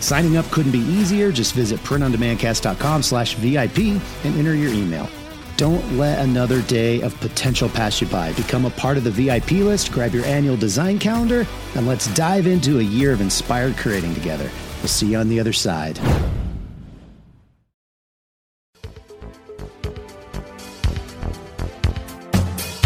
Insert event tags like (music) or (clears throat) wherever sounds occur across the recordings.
Signing up couldn't be easier. Just visit printondemandcast.com slash VIP and enter your email. Don't let another day of potential pass you by. Become a part of the VIP list, grab your annual design calendar, and let's dive into a year of inspired creating together. We'll see you on the other side.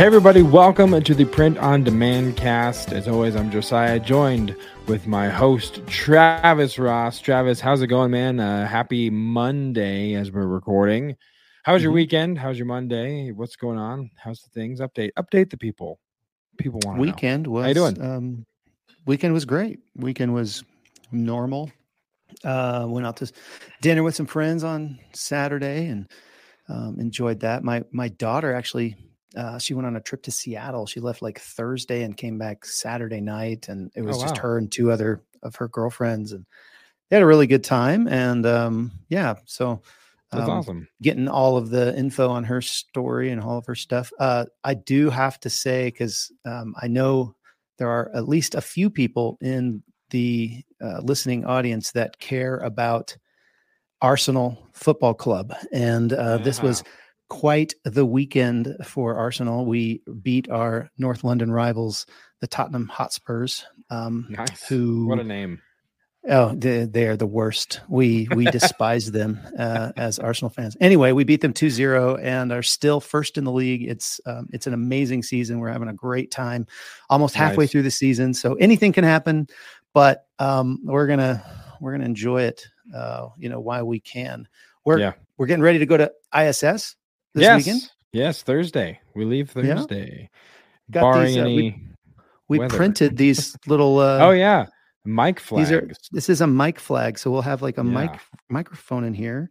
Hey, everybody, welcome to the Print on Demand cast. As always, I'm Josiah, joined with my host, Travis Ross. Travis, how's it going, man? Uh, happy Monday as we're recording. How was your Mhm. weekend? How's your Monday? What's going on? How's the things? Update, update the people. People want to Weekend was how you doing? Um, weekend was great. Weekend was normal. Uh, went out to dinner with some friends on Saturday and um, enjoyed that. My my daughter actually uh, she went on a trip to Seattle. She left like Thursday and came back Saturday night, and it was just wow. her and two other of her girlfriends, and they had a really good time. And um, yeah, so That's um, awesome. getting all of the info on her story and all of her stuff. Uh, I do have to say because um, I know there are at least a few people in the uh, listening audience that care about Arsenal Football Club, and uh, this was quite the weekend for Arsenal. We beat our North London rivals, the Tottenham Hotspurs. Um, Nice. Who What a name. Oh, they, they are the worst. We we (laughs) despise them uh, as Arsenal fans. Anyway, we beat them 2-0 and are still first in the league. It's um, it's an amazing season. We're having a great time. Almost halfway Nice. through the season, so anything can happen. But um, we're gonna we're gonna enjoy it. Uh, you know, while we can. We're Yeah. we're getting ready to go to ISS this yes. weekend. Yes, Thursday. We leave Yeah. Thursday. Got barring these, uh, we-. We printed (laughs) these little. Uh, oh, yeah. Mic flags. These are this is a mic flag, so we'll have like a mic microphone in here,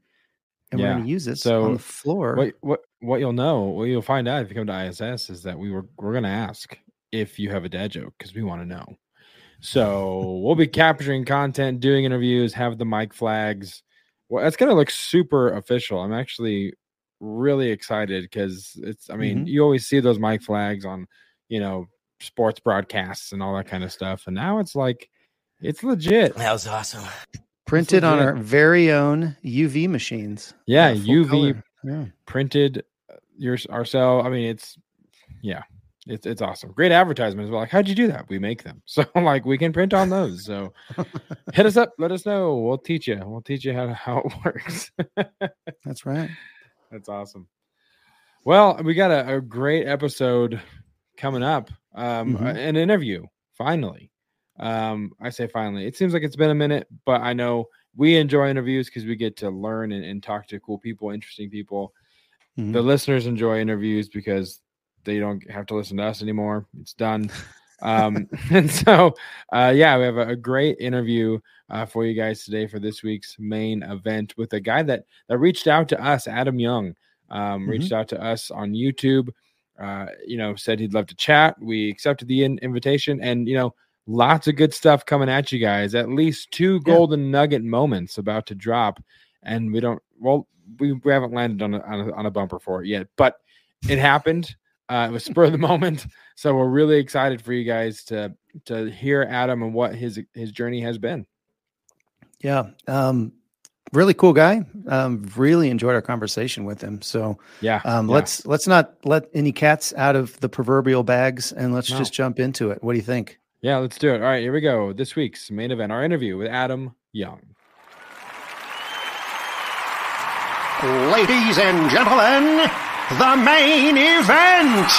and we're going to use this So, on the floor. what what what you'll know, what you'll find out if you come to ISS is that we were we're gonna ask if you have a dad joke because we want to know. So we'll be capturing content, doing interviews, have the mic flags. Well, it's gonna look super official. I'm actually really excited because it's. I mean, Mhm. you always see those mic flags on, you know, sports broadcasts and all that kind of stuff, and now it's like, it's legit. That was awesome. Printed on our very own UV machines. Yeah, UV. Yeah. printed uh, yours ourselves. I mean, it's yeah, it's it's awesome. Great advertisement as well. Like, how'd you do that? We make them, (laughs) so like we can print on those. So (laughs) hit us up, let us know. We'll teach you. We'll teach you how how it works. (laughs) That's right. That's awesome. Well, we got a, a great episode coming up. Um, Mhm. an interview finally. Um, I say finally. It seems like it's been a minute, but I know we enjoy interviews because we get to learn and, and talk to cool people, interesting people Mhm. the listeners enjoy interviews because they don't have to listen to us anymore. It's done. (laughs) Um, (laughs) and so, uh, yeah, we have a, a great interview uh, for you guys today for this week's main event with a guy that that reached out to us, Adam Young, um, reached out to us on YouTube. Uh, you know, said he'd love to chat. We accepted the in- invitation, and you know, lots of good stuff coming at you guys. At least two Yeah. golden nugget moments about to drop, and we don't. Well, we, we haven't landed on a, on a on a bumper for it yet, but it happened. Uh, it was spur of the moment, so we're really excited for you guys to to hear Adam and what his his journey has been. Yeah. Um, really cool guy. Um, really enjoyed our conversation with him. So Yeah, um, yeah. let's let's not let any cats out of the proverbial bags, and let's No. just jump into it. What do you think? yeah, let's do it. All right, here we go. This week's main event, our interview with Adam Young. Ladies and gentlemen, the main event.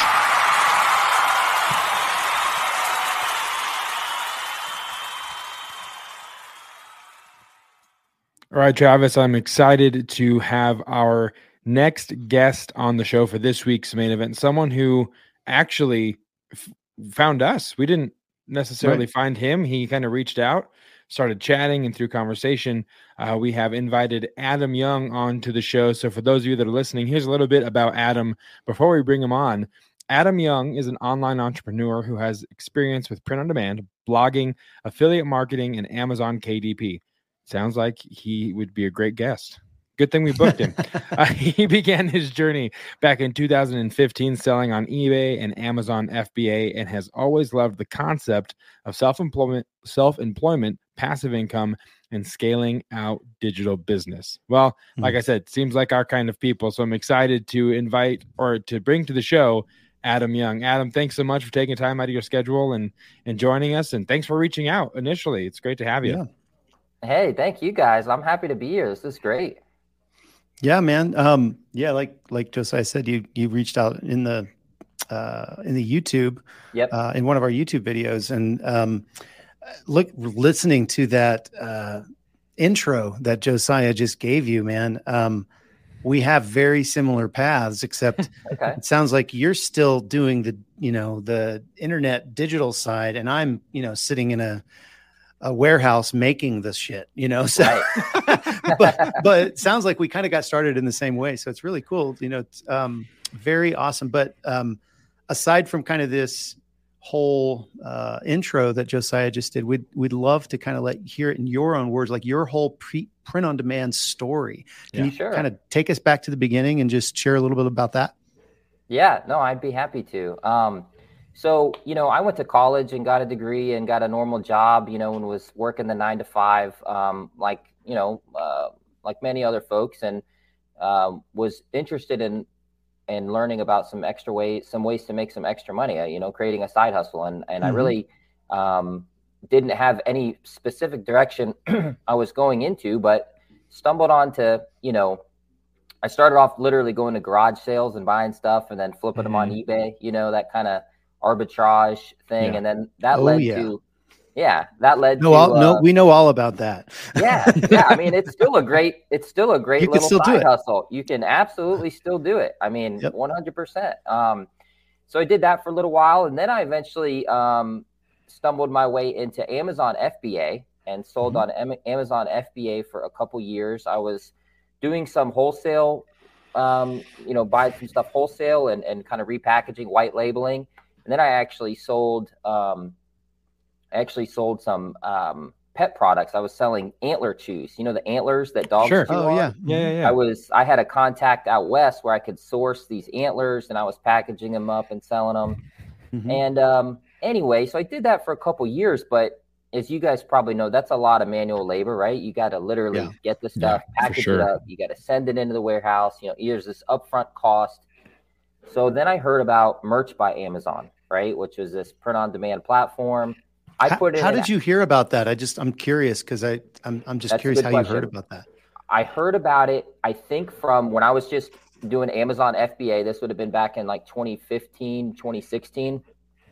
All right, Travis, I'm excited to have our next guest on the show for this week's main event. Someone who actually f- found us. We didn't necessarily right. find him. He kind of reached out, started chatting, and through conversation, uh, we have invited Adam Young onto the show. So, for those of you that are listening, here's a little bit about Adam before we bring him on. Adam Young is an online entrepreneur who has experience with print on demand, blogging, affiliate marketing, and Amazon KDP. Sounds like he would be a great guest. Good thing we booked him. (laughs) uh, (laughs) he began his journey back in 2015 selling on eBay and Amazon FBA and has always loved the concept of self-employment, self-employment, passive income and scaling out digital business. Well, mm-hmm. like I said, seems like our kind of people. So I'm excited to invite or to bring to the show Adam Young. Adam, thanks so much for taking time out of your schedule and and joining us and thanks for reaching out initially. It's great to have you. Yeah. Hey, thank you guys. I'm happy to be here. This is great. Yeah, man. Um, yeah, like like Josiah said, you you reached out in the uh, in the YouTube, yep. uh, in one of our YouTube videos, and um, look, listening to that uh, intro that Josiah just gave you, man. Um, we have very similar paths, except (laughs) okay. it sounds like you're still doing the you know the internet digital side, and I'm you know sitting in a a warehouse making this shit, you know. So, right. (laughs) but but it sounds like we kind of got started in the same way. So it's really cool, you know. Um, very awesome. But um, aside from kind of this whole uh, intro that Josiah just did, we'd we'd love to kind of let hear it in your own words, like your whole pre- print on demand story. Can yeah, you sure. kind of take us back to the beginning and just share a little bit about that? Yeah, no, I'd be happy to. Um, so, you know, I went to college and got a degree and got a normal job, you know, and was working the nine to five, um, like, you know, uh, like many other folks, and um, was interested in in learning about some extra ways, some ways to make some extra money, uh, you know, creating a side hustle. And, and mm-hmm. I really um, didn't have any specific direction (clears throat) I was going into, but stumbled onto, you know, I started off literally going to garage sales and buying stuff and then flipping mm-hmm. them on mm-hmm. eBay, you know, that kind of arbitrage thing, yeah. and then that oh, led yeah. to yeah, that led no, to all, uh, no, we know all about that. yeah, yeah. I mean, it's still a great, it's still a (laughs) great you little side hustle. You can absolutely still do it. I mean, one hundred percent. Um, so I did that for a little while, and then I eventually um, stumbled my way into Amazon FBA and sold mm-hmm. on Amazon FBA for a couple years. I was doing some wholesale, um, you know, buying some stuff wholesale and and kind of repackaging, white labeling and then I actually sold, um, actually sold some um, pet products. I was selling antler chews. You know the antlers that dogs sure. chew oh, on? Yeah. yeah, yeah, I was. I had a contact out west where I could source these antlers, and I was packaging them up and selling them. Mm-hmm. And um, anyway, so I did that for a couple years, but as you guys probably know, that's a lot of manual labor, right? You got to literally yeah. get the stuff, yeah, package sure. it up, you got to send it into the warehouse. You know, there's this upfront cost. So then I heard about Merch by Amazon, right? Which was this print on demand platform. I how, put it. How did you hear about that? I just I'm curious because I I'm I'm just curious how question. you heard about that. I heard about it. I think from when I was just doing Amazon FBA. This would have been back in like 2015, 2016.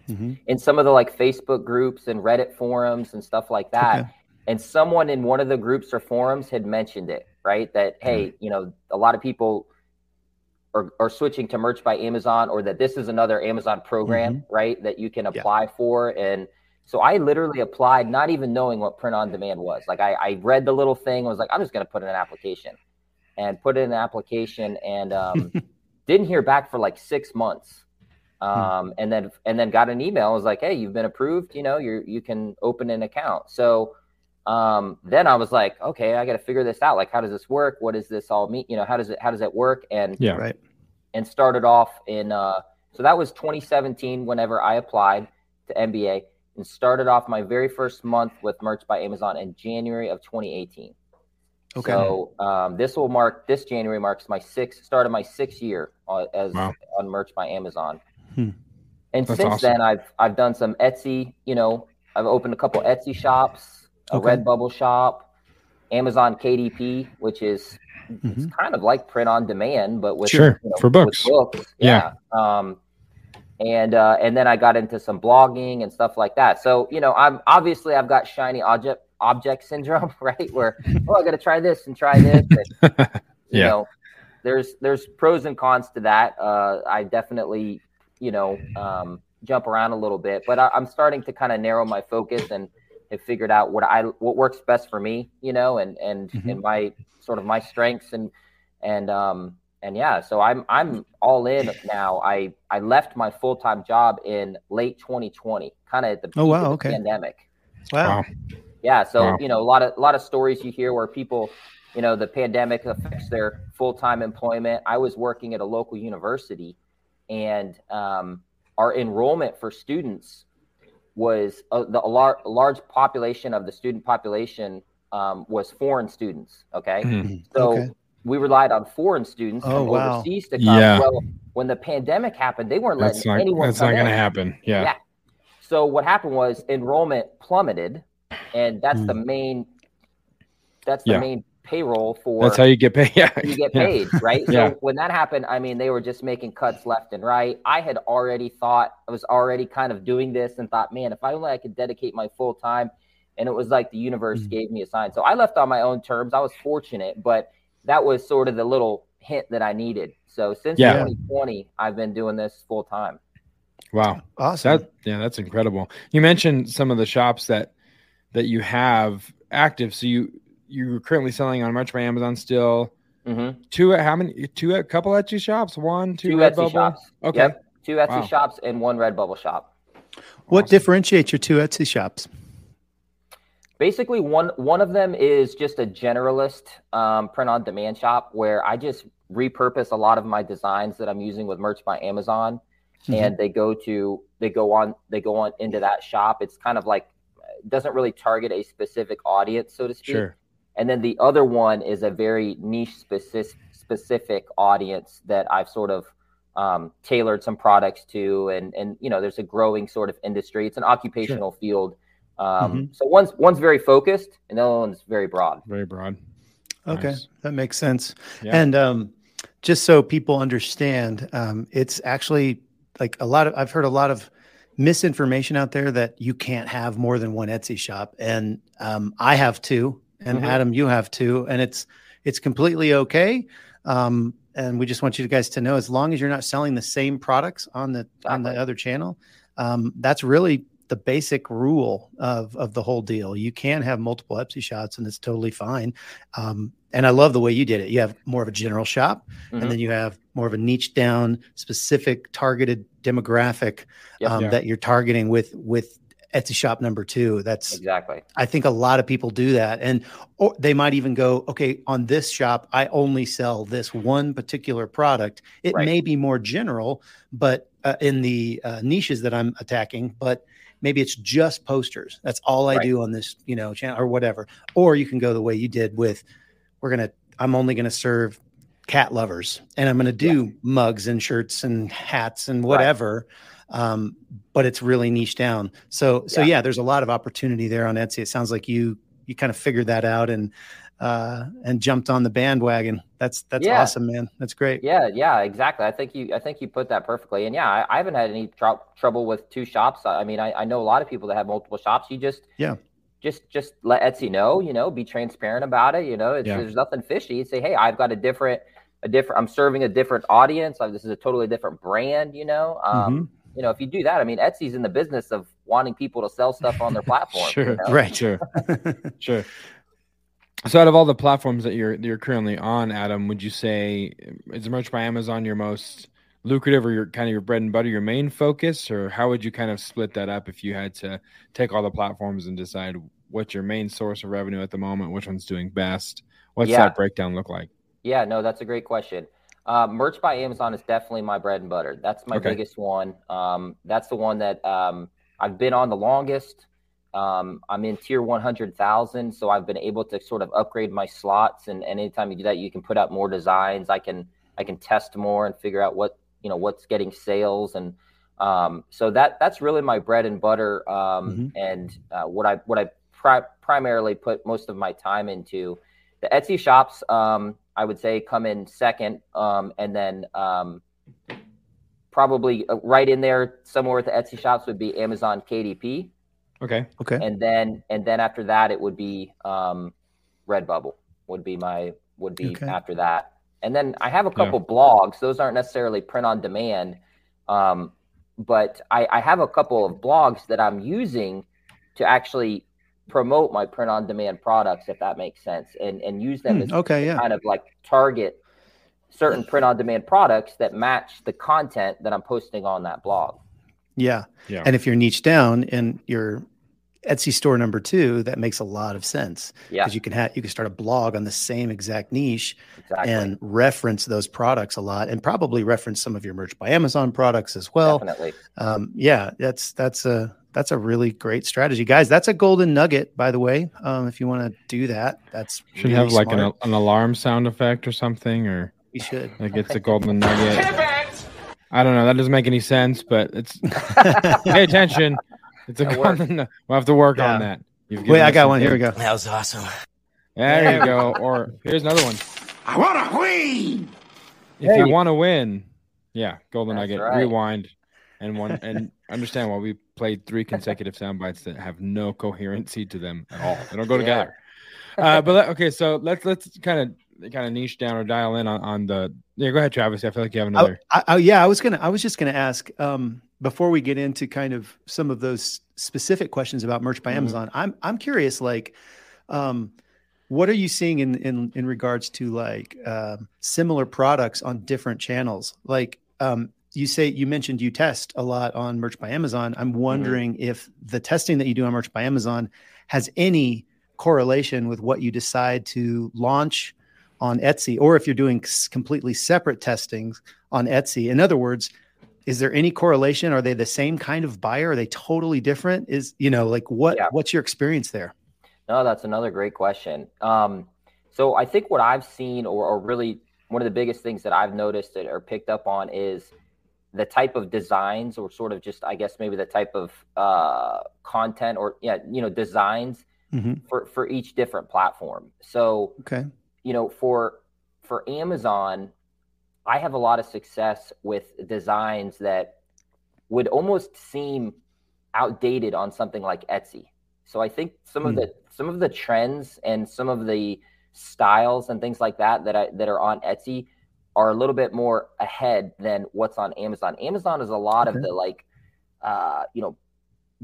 Mm-hmm. In some of the like Facebook groups and Reddit forums and stuff like that. Okay. And someone in one of the groups or forums had mentioned it, right? That hey, mm-hmm. you know, a lot of people are, or switching to merch by Amazon or that this is another Amazon program, mm-hmm. right? That you can apply yeah. for. And so I literally applied, not even knowing what print on demand was. Like I, I read the little thing, was like, I'm just going to put in an application and put in an application and um, (laughs) didn't hear back for like six months. Hmm. Um, and then, and then got an email. It was like, Hey, you've been approved. You know, you you can open an account. So, um, then I was like, okay, I got to figure this out. Like, how does this work? What does this all mean? You know, how does it, how does it work? And yeah, right. And started off in, uh, so that was 2017 whenever I applied to MBA and started off my very first month with Merch by Amazon in January of 2018. Okay. So um, this will mark this January marks my sixth start of my sixth year uh, as wow. on Merch by Amazon. Hmm. And That's since awesome. then, I've I've done some Etsy. You know, I've opened a couple Etsy shops a okay. Redbubble shop. Amazon KDP, which is mm-hmm. it's kind of like print on demand, but with sure you know, for books. books. Yeah. yeah. Um, and uh, and then I got into some blogging and stuff like that. So you know, I'm obviously I've got shiny object object syndrome, (laughs) right? Where oh, I got to try this and try this. And, (laughs) yeah. You know, there's there's pros and cons to that. Uh, I definitely you know um, jump around a little bit, but I, am starting to kind of narrow my focus and have figured out what I what works best for me, you know, and and mm-hmm. and my sort of my strengths and and um and yeah, so I'm I'm all in (laughs) now. I I left my full time job in late 2020, kind of at the oh wow okay pandemic. Wow. Yeah, so wow. you know a lot of a lot of stories you hear where people, you know, the pandemic affects their full time employment. I was working at a local university, and um, our enrollment for students was a, the, a, lar- large population of the student population um, was foreign students. Okay, mm-hmm. so okay. We relied on foreign students oh, from wow. overseas to come. Yeah. Well, when the pandemic happened, they weren't letting that's not, anyone. That's not going to happen. Yeah. yeah. So what happened was enrollment plummeted, and that's mm. the main. That's the yeah. main payroll for that's how you get paid (laughs) yeah you get paid yeah. right so yeah. when that happened i mean they were just making cuts left and right i had already thought i was already kind of doing this and thought man if i only i could dedicate my full time and it was like the universe mm-hmm. gave me a sign so i left on my own terms i was fortunate but that was sort of the little hint that i needed so since yeah. 2020 i've been doing this full time wow awesome that, yeah that's incredible you mentioned some of the shops that that you have active so you you're currently selling on Merch by Amazon still. Mm-hmm. Two how many? Two a couple Etsy shops. One, two, two Etsy shops. Okay, yep. two Etsy wow. shops and one Redbubble shop. What awesome. differentiates your two Etsy shops? Basically, one one of them is just a generalist um, print on demand shop where I just repurpose a lot of my designs that I'm using with Merch by Amazon, mm-hmm. and they go to they go on they go on into that shop. It's kind of like doesn't really target a specific audience, so to speak. Sure and then the other one is a very niche specific specific audience that I've sort of um, tailored some products to, and and you know, there's a growing sort of industry. It's an occupational sure. field. Um, mm-hmm. So one's one's very focused, and the other one's very broad. Very broad. Okay, nice. that makes sense. Yeah. And um, just so people understand, um, it's actually like a lot of I've heard a lot of misinformation out there that you can't have more than one Etsy shop, and um, I have two and mm-hmm. Adam, you have two, and it's it's completely okay. Um, and we just want you guys to know, as long as you're not selling the same products on the exactly. on the other channel, um, that's really the basic rule of of the whole deal. You can have multiple Etsy shots, and it's totally fine. Um, and I love the way you did it. You have more of a general shop, mm-hmm. and then you have more of a niche down, specific, targeted demographic yep, um, yeah. that you're targeting with with Etsy shop number two. That's exactly. I think a lot of people do that, and or they might even go, okay, on this shop, I only sell this one particular product. It right. may be more general, but uh, in the uh, niches that I'm attacking, but maybe it's just posters. That's all I right. do on this, you know, channel or whatever. Or you can go the way you did with, we're gonna. I'm only gonna serve cat lovers, and I'm gonna do yeah. mugs and shirts and hats and whatever. Right um, but it's really niche down. So so yeah. yeah. there's a lot of opportunity there on Etsy. It sounds like you you kind of figured that out and uh, and jumped on the bandwagon. That's that's yeah. awesome, man. That's great. Yeah, yeah, exactly. I think you I think you put that perfectly. And yeah, I, I haven't had any tr- trouble with two shops. I mean, I, I know a lot of people that have multiple shops. You just yeah just just let Etsy know, you know, be transparent about it. You know, yeah. there's nothing fishy. Say, hey, I've got a different, a different. I'm serving a different audience. This is a totally different brand. You know, um, mm-hmm you know, if you do that, I mean, Etsy's in the business of wanting people to sell stuff on their (laughs) platform. sure, you know? right, sure, (laughs) (laughs) sure. So, out of all the platforms that you're you're currently on, Adam, would you say is Merch by Amazon your most lucrative, or your kind of your bread and butter, your main focus, or how would you kind of split that up if you had to take all the platforms and decide what's your main source of revenue at the moment, which one's doing best? What's yeah. that breakdown look like? Yeah, no, that's a great question. Uh, merch by Amazon is definitely my bread and butter. That's my okay. biggest one. Um, that's the one that um, I've been on the longest. Um, I'm in tier 100,000, so I've been able to sort of upgrade my slots. And, and anytime you do that, you can put out more designs. I can I can test more and figure out what you know what's getting sales. And um, so that that's really my bread and butter. Um, mm-hmm. And uh, what I what I pri- primarily put most of my time into. The Etsy shops, um, I would say, come in second, um, and then um, probably uh, right in there somewhere with the Etsy shops would be Amazon KDP. Okay. Okay. And then and then after that it would be um, Redbubble would be my would be Okay. after that. And then I have a couple blogs. Those aren't necessarily print on demand, um, but I, I have a couple of blogs that I'm using to actually promote my print on demand products, if that makes sense, and and use them Hmm, as okay. Yeah. kind of like target certain print on demand products that match the content that I'm posting on that blog. Yeah. Yeah. And if you're niche down and your Etsy store number two, that makes a lot of sense Yeah, because you can have you can start a blog on the same exact niche exactly. and reference those products a lot, and probably reference some of your merch by Amazon products as well. Definitely. Um, yeah, that's that's a that's a really great strategy, guys. That's a golden nugget, by the way. Um, if you want to do that, that's Should really have like an, an alarm sound effect or something, or we should. like it's a golden nugget. (laughs) I don't know. That doesn't make any sense, but it's (laughs) pay attention. It's a That works. We'll have to work on that. You've Wait, I got one. Here we go. That was awesome. There you go. Or here's another one. I want to win! If you want to win, yeah, golden That's nugget. right. Rewind and one (laughs) and understand why we played three consecutive sound bites that have no coherency to them at all. They don't go Yeah. together. Uh, but let, okay, so let's let's kind of kind of niche down or dial in on, on the. Yeah, go ahead, Travis. I feel like you have another. I, I- yeah, I was gonna. I was just gonna ask um, before we get into kind of some of those specific questions about merch by Mhm. Amazon. I'm I'm curious, like, um, what are you seeing in in in regards to like um, similar products on different channels? Like, um, you say you mentioned you test a lot on merch by Amazon. I'm wondering if the testing that you do on merch by Amazon has any correlation with what you decide to launch on Etsy, or if you're doing completely separate testings on Etsy. In other words, is there any correlation? Are they the same kind of buyer? Are they totally different? Is you know like what Yeah. what's your experience there? No, that's another great question. Um, so I think what I've seen, or, or really one of the biggest things that I've noticed that are picked up on is the type of designs, or sort of just, I guess, maybe the type of uh, content, or yeah, you know, designs Mhm. for for each different platform. So Okay. You know, for for Amazon, I have a lot of success with designs that would almost seem outdated on something like Etsy. So I think some of Hmm. the some of the trends and some of the styles and things like that that I that are on Etsy are a little bit more ahead than what's on Amazon. Amazon is a lot Okay. of the like uh, you know,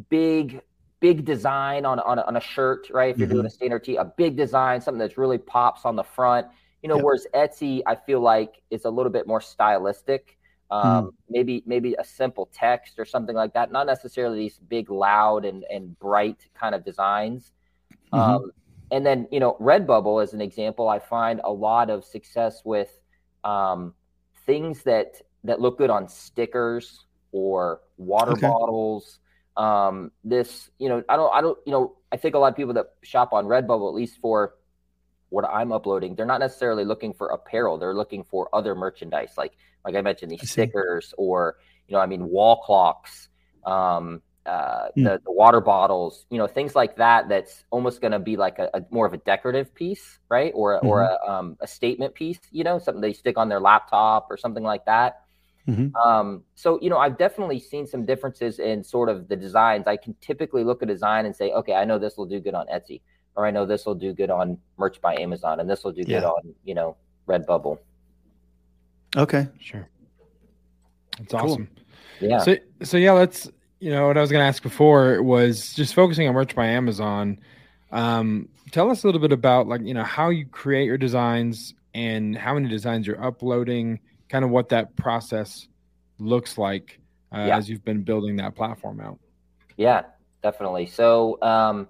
big big design on on a, on a shirt, right? If you're Mm-hmm. doing a standard tee, a big design, something that's really pops on the front. You know, Yep. whereas Etsy, I feel like is a little bit more stylistic. Um, Maybe maybe a simple text or something like that. Not necessarily these big, loud and and bright kind of designs. Mhm. Um, and then you know, Redbubble as an example, I find a lot of success with um, things that that look good on stickers or water Okay. bottles. Um, this, you know, I don't, I don't, you know, I think a lot of people that shop on Redbubble, at least for what I'm uploading, they're not necessarily looking for apparel. They're looking for other merchandise, like like I mentioned, these see. stickers or you know, I mean, wall clocks, um, uh, Hmm. the, the water bottles, you know, things like that. That's almost going to be like a, a more of a decorative piece, right? Or or Mm-hmm. a, um, a statement piece, you know, something they stick on their laptop or something like that. Mhm. Um, so you know, I've definitely seen some differences in sort of the designs. I can typically look at a design and say, okay, I know this will do good on Etsy, or I know this will do good on Merch by Amazon, and this will do good on you know Redbubble. Okay. Sure. That's Cool. awesome. Yeah, So so yeah, let's you know what I was going to ask before was just focusing on merch by Amazon. Um, tell us a little bit about like you know how you create your designs and how many designs you're uploading, kind of what that process looks like uh, Yeah. as you've been building that platform out. yeah, definitely. So um,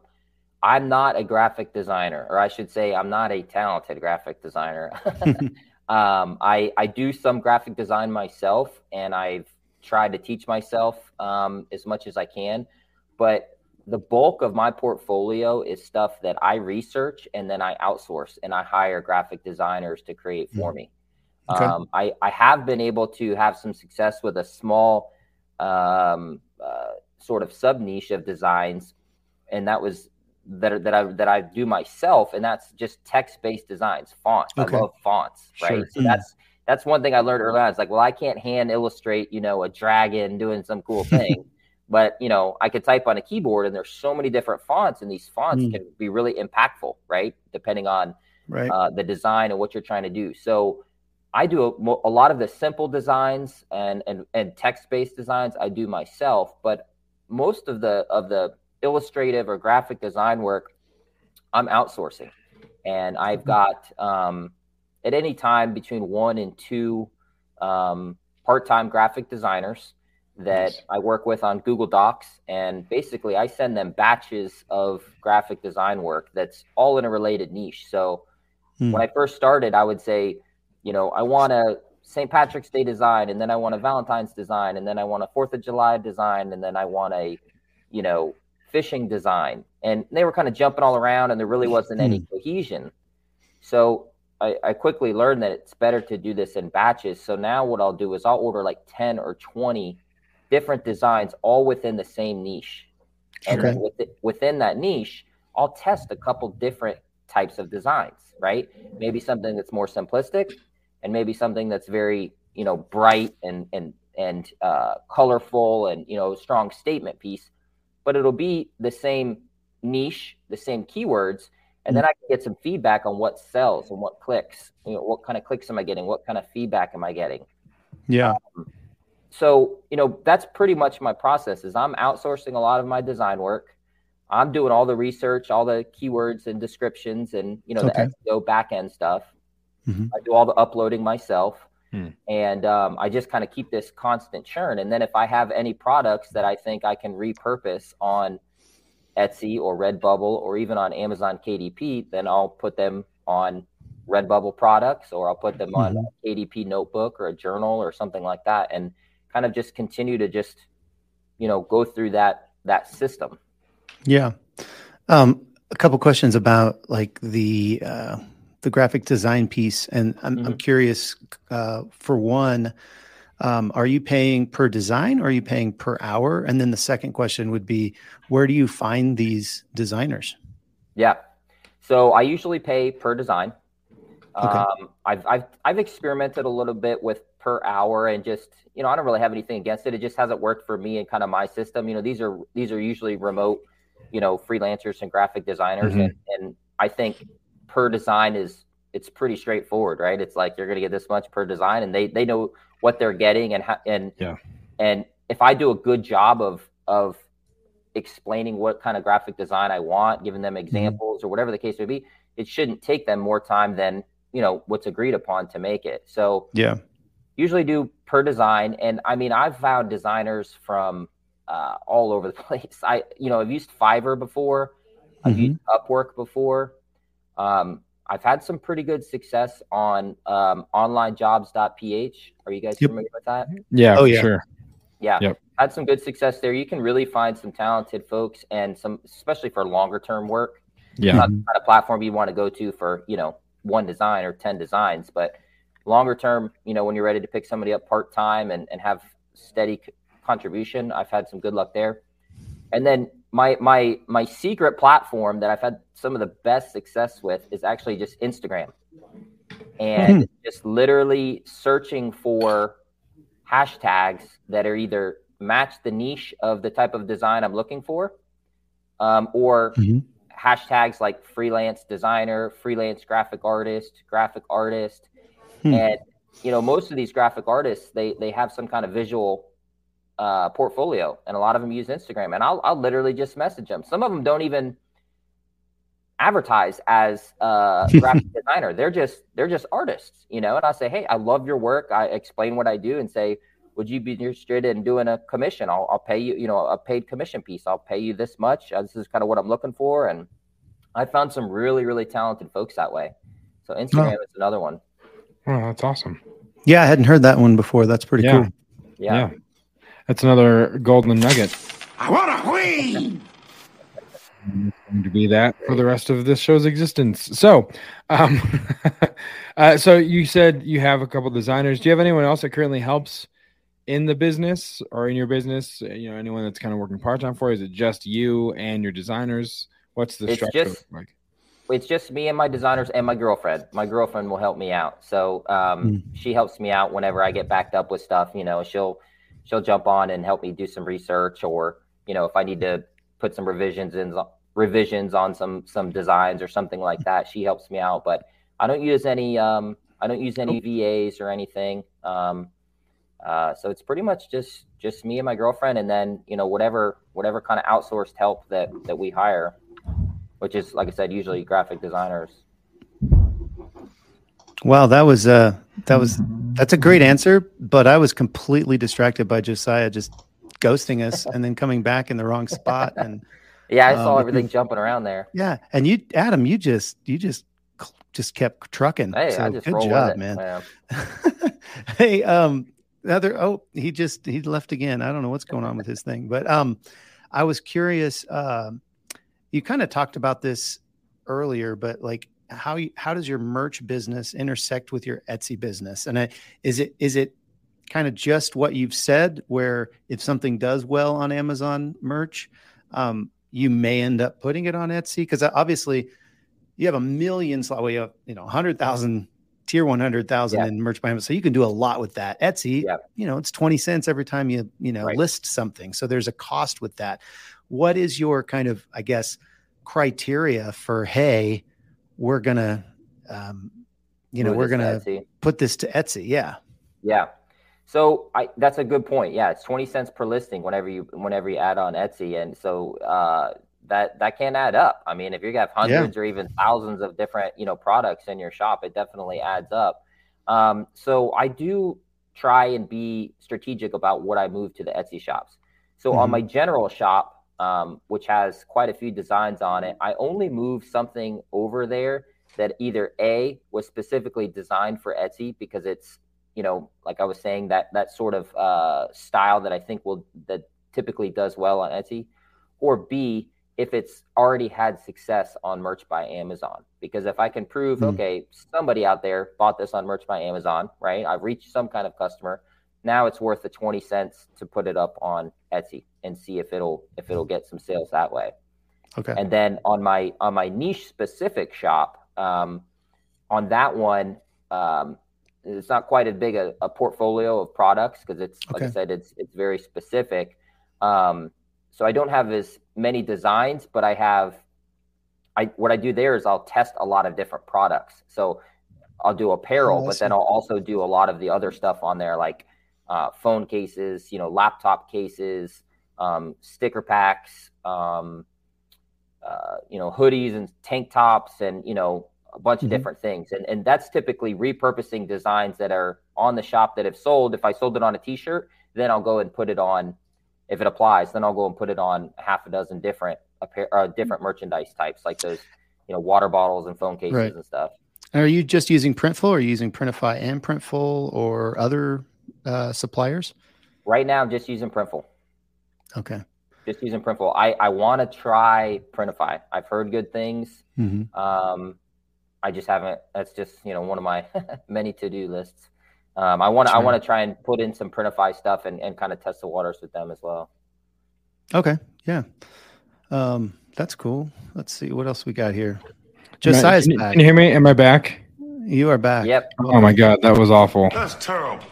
I'm not a graphic designer, or I should say, I'm not a talented graphic designer. (laughs) (laughs) um, I I do some graphic design myself, and I've tried to teach myself um, as much as I can. But the bulk of my portfolio is stuff that I research and then I outsource and I hire graphic designers to create for me. Okay. Um, I, I have been able to have some success with a small um, uh, sort of sub niche of designs, and that was that that I that I do myself, and that's just text based designs, fonts. Okay. I love fonts, right? Sure. So mm. that's that's one thing I learned early on. It's like, well, I can't hand illustrate, you know, a dragon doing some cool (laughs) thing, but you know, I could type on a keyboard, and there's so many different fonts, and these fonts mm. can be really impactful, right? Depending on right. Uh, the design and what you're trying to do. So I do a, a lot of the simple designs and and and text based designs I do myself, but most of the of the illustrative or graphic design work I'm outsourcing, and I've mm-hmm. got um, at any time between one and two um, part time graphic designers that nice. I work with on Google Docs, and basically I send them batches of graphic design work that's all in a related niche. So hmm. when I first started, I would say you know, I want a St. Patrick's Day design, and then I want a Valentine's design, and then I want a Fourth of July design, and then I want a, you know, fishing design. And they were kind of jumping all around, and there really wasn't any hmm. cohesion. So I, I, quickly learned that it's better to do this in batches. So now what I'll do is I'll order like 10 or 20 different designs all within the same niche. And okay. within, within that niche, I'll test a couple different types of designs, right? Maybe something that's more simplistic, and maybe something that's very you know bright and and and uh, colorful and you know strong statement piece but it'll be the same niche the same keywords and then i can get some feedback on what sells and what clicks you know what kind of clicks am i getting what kind of feedback am i getting. Yeah. Um, so you know that's pretty much my process is i'm outsourcing a lot of my design work. I'm doing all the research all the keywords and descriptions and you know okay. the seo back end stuff Mm-hmm. I do all the uploading myself. Hmm. And um, I just kind of keep this constant churn. And then if I have any products that I think I can repurpose on Etsy or Redbubble or even on Amazon KDP, then I'll put them on Redbubble products or I'll put them mm-hmm. on a KDP notebook or a journal or something like that and kind of just continue to just, you know, go through that that system. Yeah. Um, a couple questions about like the uh, the graphic design piece, and I'm, mm-hmm. I'm curious. Uh, for one, um, are you paying per design or are you paying per hour? And then the second question would be, where do you find these designers? Yeah, so I usually pay per design. Okay. Um, I've, I've I've experimented a little bit with per hour and just you know I don't really have anything against it. It just hasn't worked for me and kind of my system. You know these are these are usually remote, you know, freelancers and graphic designers, mm-hmm. and, and I think per design is it's pretty straightforward, right? It's like you're going to get this much per design, and they they know what they're getting, and and yeah. and if I do a good job of of explaining what kind of graphic design I want, giving them mm-hmm. examples mm-hmm. or whatever the case may be, it shouldn't take them more time than you know what's agreed upon to make it. So yeah, usually do per design, and I mean I've found designers from uh, all over the (laughs) place. I you know I've used Fiverr before, I've mm-hmm. used Upwork before. Um, I've had some pretty good success on um, onlinejobs.ph. Are you guys yep. familiar with that? Yeah, oh, yeah. sure. Yeah. Yep. Had some good success there. You can really find some talented folks and some, especially for longer term work. Yeah. Not, not a platform you want to go to for, you know, one design or 10 designs, but longer term, you know, when you're ready to pick somebody up part time and, and have steady contribution, I've had some good luck there. And then my my my secret platform that I've had some of the best success with is actually just Instagram, and mm-hmm. just literally searching for hashtags that are either match the niche of the type of design I'm looking for, um, or mm-hmm. hashtags like freelance designer, freelance graphic artist, graphic artist, hmm. and you know most of these graphic artists they they have some kind of visual uh, portfolio, and a lot of them use Instagram. And I'll I'll literally just message them. Some of them don't even advertise as a (laughs) graphic designer. They're just they're just artists, you know. And I say, hey, I love your work. I explain what I do and say, would you be interested in doing a commission? I'll I'll pay you, you know, a paid commission piece. I'll pay you this much. Uh, this is kind of what I'm looking for. And I found some really really talented folks that way. So Instagram oh. is another one. Oh, that's awesome. Yeah, I hadn't heard that one before. That's pretty yeah. cool. Yeah. yeah. That's another golden nugget. I want a queen. going to be that for the rest of this show's existence. So, um, (laughs) uh, so you said you have a couple designers. Do you have anyone else that currently helps in the business or in your business? You know, anyone that's kind of working part time for? You? Is it just you and your designers? What's the It's structure just- like? it's just me and my designers and my girlfriend. My girlfriend will help me out. So um, she helps me out whenever I get backed up with stuff. You know, she'll she'll jump on and help me do some research, or you know, if I need to put some revisions in revisions on some some designs or something like that, she helps me out. But I don't use any um, I don't use any VAs or anything. Um, uh, so it's pretty much just just me and my girlfriend, and then you know whatever whatever kind of outsourced help that that we hire which is like I said, usually graphic designers. Wow, that was uh that was that's a great answer, but I was completely distracted by Josiah just ghosting us and then coming back in the wrong spot (laughs) and Yeah, I saw Um, everything jumping around there. yeah, and you Adam, you just you just just kept trucking. Hey, so I just good job, man. (laughs) hey, um other oh, he just he left again. I don't know what's going on with his thing, but um I was curious um you kind of talked about this earlier, but like how you, how does your merch business intersect with your Etsy business? And I, is it is it kind of just what you've said, where if something does well on Amazon merch, um, you may end up putting it on Etsy because obviously you have a million slot. Well, you have you know hundred thousand tier one hundred thousand Yeah. in merch by Amazon, so you can do a lot with that. Etsy, Yeah. you know, it's twenty cents every time you you know Right. list something, so there's a cost with that. What is your kind of I guess criteria for hey, we're gonna um, you know we're gonna put this to Etsy, yeah. Yeah. So I that's a good point. Yeah, it's 20 cents per listing whenever you whenever you add on Etsy. And so uh that that can add up. I mean, if you have hundreds or even thousands of different, you know, products in your shop, it definitely adds up. Um, so I do try and be strategic about what I move to the Etsy shops. So on Mhm. my general shop, um, which has quite a few designs on it, I only move something over there that either A was specifically designed for Etsy because it's, you know, like I was saying, that that sort of uh, style that I think will that typically does well on Etsy, or B if it's already had success on Merch by Amazon. Because if I can prove, Hmm. okay, somebody out there bought this on Merch by Amazon, right? I've reached some kind of customer. Now it's worth the 20 cents to put it up on Etsy and see if it'll if it'll get some sales that way. Okay. And then on my on my niche specific shop, um, on that one, um, it's not quite as big a, a portfolio of products because it's like I said, it's it's very specific. Um, so I don't have as many designs, but I have. I what I do there is I'll test a lot of different products. So I'll do apparel, Oh, but then. I'll also do a lot of the other stuff on there, like uh, phone cases, you know, laptop cases, um, sticker packs, um, uh, you know, hoodies and tank tops, and you know, a bunch Mhm. of different things. And and that's typically repurposing designs that are on the shop that have sold. If I sold it on a T-shirt, then I'll go and put it on. If it applies, then I'll go and put it on half a dozen different uh, different merchandise types, like those, you know, water bottles and phone cases Right. and stuff. Are you just using Printful or are you using Printify and Printful or other uh, suppliers? Right now, I'm just using Printful. Okay. Just using Printful. I I want to try Printify. I've heard good things. hmm Um, I just haven't. That's just you know one of my (laughs) many to do lists. Um, I want to I want to try and put in some Printify stuff and, and kind of test the waters with them as well. Okay. Yeah. Um, that's cool. Let's see what else we got here. Can I- Josiah's can, you- back. Can you hear me? Am I back? You are back. Yep. Oh my god, that was awful. That's terrible.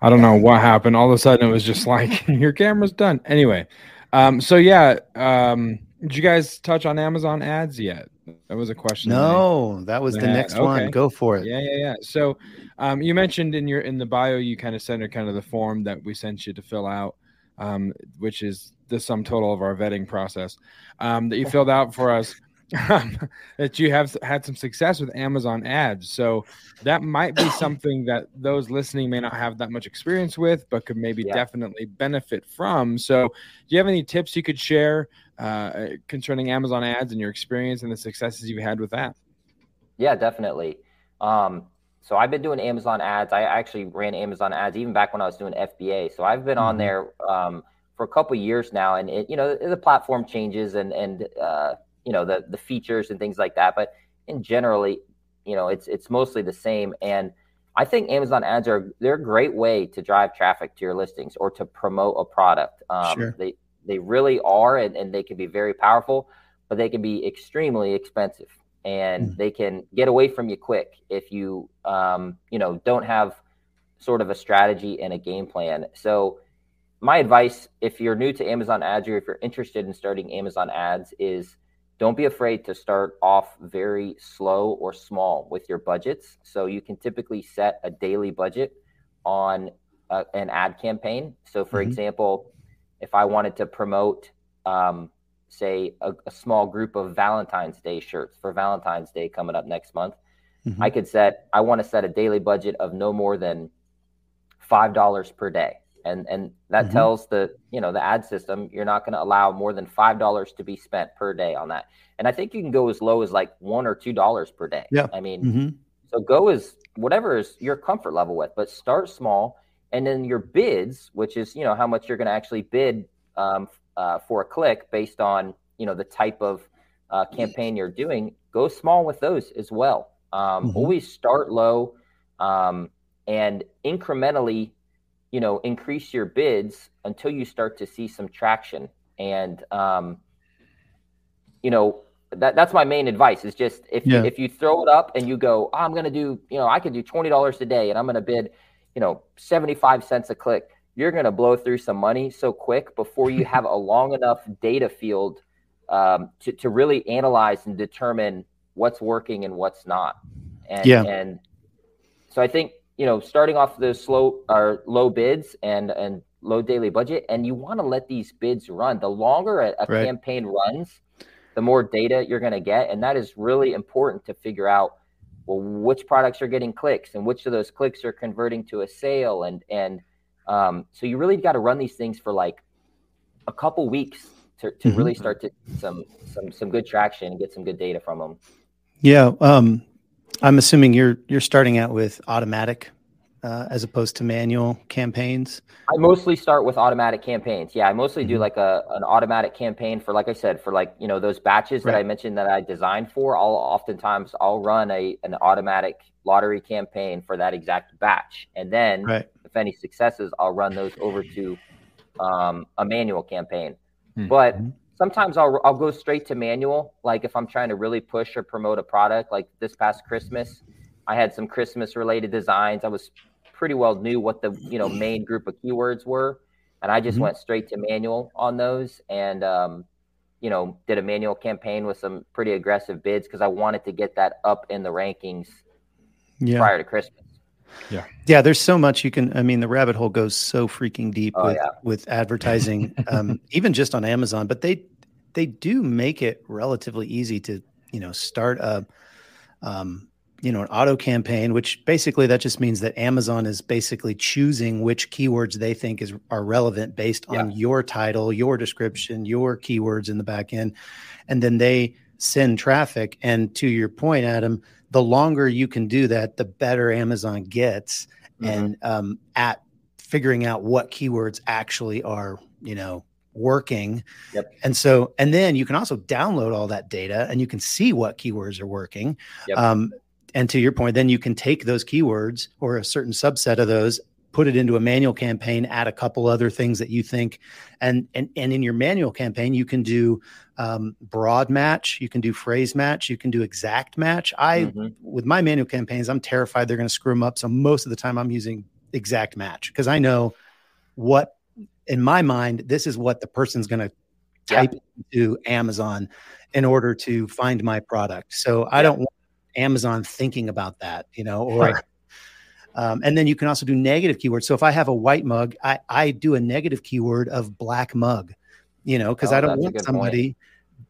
I don't know what happened. All of a sudden, it was just like (laughs) your camera's done. Anyway, um, so yeah, um, did you guys touch on Amazon ads yet? That was a question. that No, that was the Yeah, next one. Go for it. Yeah, yeah, yeah. So, um, you mentioned in your in the bio, you kind of sent kind of the form that we sent you to fill out, um, which is the sum total of our vetting process um, that you (laughs) filled out for us. Um, (laughs) that you have had some success with Amazon ads. So that might be (coughs) something that those listening may not have that much experience with, but could maybe Yeah. definitely benefit from. So, do you have any tips you could share uh, concerning Amazon ads and your experience and the successes you've had with that? Yeah, definitely. Um, so I've been doing Amazon ads. I actually ran Amazon ads even back when I was doing FBA. So I've been on Mhm. there um, for a couple years now, and it, you know the platform changes and and uh, you know the the features and things like that. But in generally, you know it's it's mostly the same. And I think Amazon ads are they're a great way to drive traffic to your listings or to promote a product. Um, Sure. They they really are, and, and they can be very powerful. but they can be extremely expensive and Mm. they can get away from you quick if you um, you know don't have sort of a strategy and a game plan. So my advice if you're new to Amazon ads or if you're interested in starting Amazon ads is don't be afraid to start off very slow or small with your budgets. So you can typically set a daily budget on a, an ad campaign. So, for Mhm. example, if I wanted to promote, um, say, a, a small group of Valentine's Day shirts for Valentine's Day coming up next month, Mhm. I could set. I want to set a daily budget of no more than five dollars per day, and and that Mhm. tells the you know the ad system you're not going to allow more than five dollars to be spent per day on that. And I think you can go as low as like one or two dollars per day. Yeah. I mean, Mhm. so go as whatever is your comfort level with, but start small, and then your bids, which is you know how much you're going to actually bid um, uh, for a click based on you know the type of uh, campaign you're doing. Go small with those as well. Um, Mhm. Always start low um, and incrementally, you know, increase your bids until you start to see some traction. And um, you know, that that's my main advice is just if Yeah. you, if you throw it up and you go, oh, I'm going to do, you know, I could do twenty dollars a day, and I'm going to bid, you know, seventy five cents a click. You're going to blow through some money so quick before you have a long enough data field um, to to really analyze and determine what's working and what's not. And Yeah. and so I think you know starting off those slow or low bids and and low daily budget, and you want to let these bids run. The longer a, a Right. campaign runs, the more data you're going to get, and that is really important to figure out. Well, which products are getting clicks, and which of those clicks are converting to a sale, and and um, so you really got to run these things for like a couple weeks to, to Mhm. really start to some some some good traction and get some good data from them. Yeah. Um, I'm assuming you're you're starting out with automatic uh, as opposed to manual campaigns. I mostly start with automatic campaigns. Yeah, I mostly do Mhm. like a an automatic campaign for like I said for like you know those batches that I mentioned that I designed for. I'll oftentimes I'll run a an automatic lottery campaign for that exact batch, and then Right. if any successes, I'll run those over to um, a manual campaign. Hmm. But Mhm. Sometimes I'll I'll go straight to manual. Like if I'm trying to really push or promote a product, like this past Christmas, I had some Christmas related designs. I was pretty well knew what the you know main group of keywords were, and I just Mhm. went straight to manual on those and. Um, you know, did a manual campaign with some pretty aggressive bids because I wanted to get that up in the rankings Yeah. prior to Christmas. Yeah. Yeah, there's so much you can. I mean, the rabbit hole goes so freaking deep Oh, with yeah. with advertising, (laughs) um, even just on Amazon. But they they do make it relatively easy to you know start a um, you know an auto campaign, which basically that just means that Amazon is basically choosing which keywords they think is are relevant based on your title, your description, your keywords in the back end, and then they send traffic. And to your point, Adam, the longer you can do that, the better Amazon gets Mhm. and um, at figuring out what keywords actually are you know working Yep. and so and then you can also download all that data and you can see what keywords are working Yep. um, and to your point then you can take those keywords or a certain subset of those put it into a manual campaign add a couple other things that you think and and, and in your manual campaign you can do um, broad match you can do phrase match you can do exact match i Mhm. with my manual campaigns, I'm terrified they're going to screw them up. So most of the time, I'm using exact match because I know what, in my mind, this is what the person's going to Yeah. type into Amazon in order to find my product. So I Yeah. don't want Amazon thinking about that, you know, or. Right. Um, and then you can also do negative keywords. So if I have a white mug, I, I do a negative keyword of black mug, you know, because Oh, I don't want somebody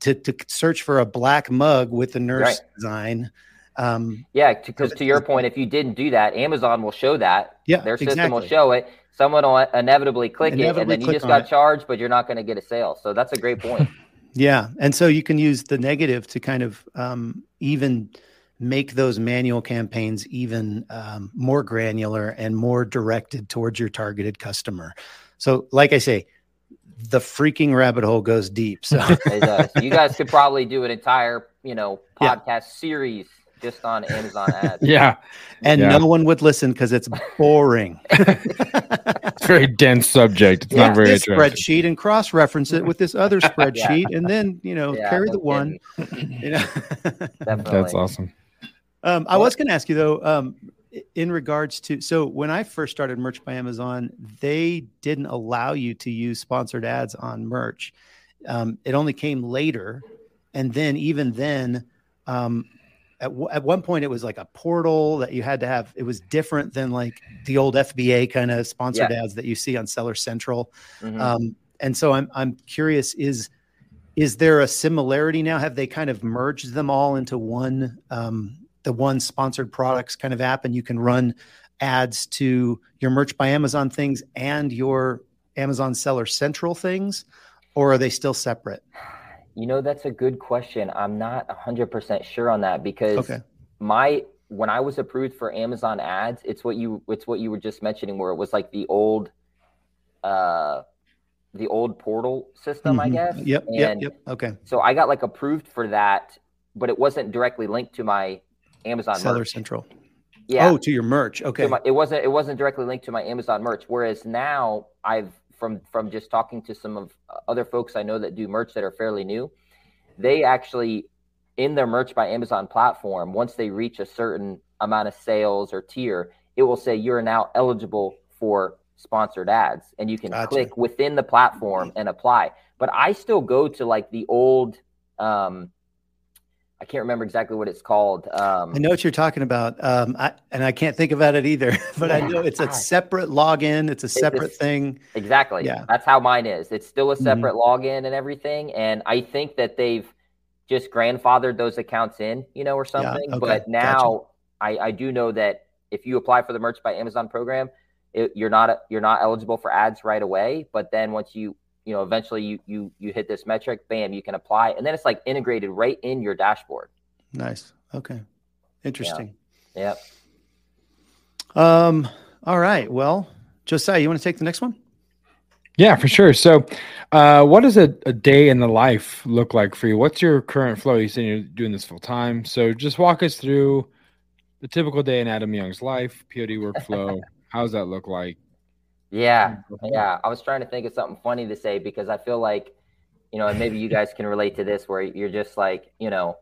to, to search for a black mug with the nurse Right. design. Um, Yeah, because it's- to your point, if you didn't do that, Amazon will show that. Yeah, their system will show it. Someone will inevitably click it, and then you just got it. charged, but you're not going to get a sale. So that's a great point. (laughs) Yeah, and so you can use the negative to kind of um, even make those manual campaigns even um, more granular and more directed towards your targeted customer. So, like I say, the freaking rabbit hole goes deep. So, (laughs) You guys could (laughs) probably do an entire, you know, Yeah. podcast series just on Amazon ads. (laughs) Yeah. and Yeah. no one would listen because it's boring. It's a very dense subject. It's Yeah, not very this interesting. spreadsheet and cross reference it with this other spreadsheet, and then you know Yeah, carry no the one. You know. Definitely. That's awesome. Um, I was going to ask you though, um, in regards to so when I first started Merch by Amazon, they didn't allow you to use sponsored ads on merch. Um, it only came later, and then even then, um, at w- at one point it was like a portal that you had to have. It was different than like the old FBA kind of sponsored ads that you see on Seller Central. Mhm. Um, and so I'm I'm curious is is there a similarity now? Have they kind of merged them all into one um, the one sponsored products kind of app, and you can run ads to your Merch by Amazon things and your Amazon Seller Central things, or are they still separate? You know, that's a good question. I'm not 100% sure on that because Okay. my when I was approved for Amazon ads, it's what you it's what you were just mentioning where it was like the old uh the old portal system, I Mhm. guess. Yep. Yep. Yep. Okay. So I got like approved for that, but it wasn't directly linked to my Amazon Seller merch. Central. Yeah. Oh, to your merch. Okay. my, it wasn't it wasn't directly linked to my Amazon merch. Whereas now I've from from just talking to some of uh, other folks I know that do merch that are fairly new, they actually in their merch by Amazon platform, once they reach a certain amount of sales or tier, it will say you're now eligible for sponsored ads and you can Gotcha. click within the platform and apply. But I still go to like the old um I can't remember exactly what it's called. Um I know what you're talking about, um, I, and I can't think about it either. (laughs) But I know it's a separate login. It's a separate is- thing. Exactly. Yeah. That's how mine is. It's still a Mhm. separate login and everything. And I think that they've just grandfathered those accounts in, you know, or something. okay, But now I, I do know that if you apply for the Merch by Amazon program, it, you're not you're not eligible for ads right away. But then once you you know eventually you you you hit this metric, bam, you can apply, and then it's like integrated right in your dashboard. Nice. Okay. Interesting. Yep. Um. All right. Well, Josiah, you want to take the next one? Yeah, for sure. So, uh, what does a, a day in the life look like for you? What's your current flow? You said you're doing this full time. So, just walk us through the typical day in Adam Young's life, POD workflow. (laughs) How does that look like? Yeah, yeah. I was trying to think of something funny to say because I feel like, you know, and maybe you guys can relate to this where you're just like, you know,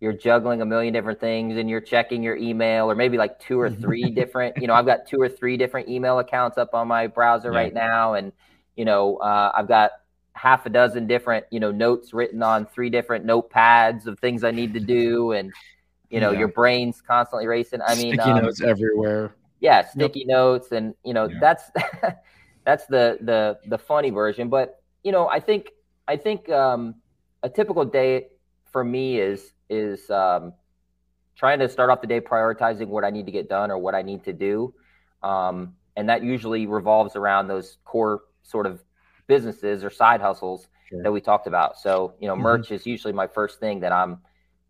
you're juggling a million different things and you're checking your email or maybe like two or three different, you know, I've got two or three different email accounts up on my browser Yeah. right now. And, you know, uh, I've got half a dozen different, you know, notes written on three different notepads of things I need to do. And, you know, Yeah. your brain's constantly racing. I mean, sticky um, notes everywhere. Yeah sticky notes and you know Yeah. that's (laughs) that's the the the funny version but you know i think i think um a typical day for me is is um trying to start off the day prioritizing what i need to get done or what i need to do um and that usually revolves around those core sort of businesses or side hustles Sure. that we talked about so you know Mhm. merch is usually my first thing that i'm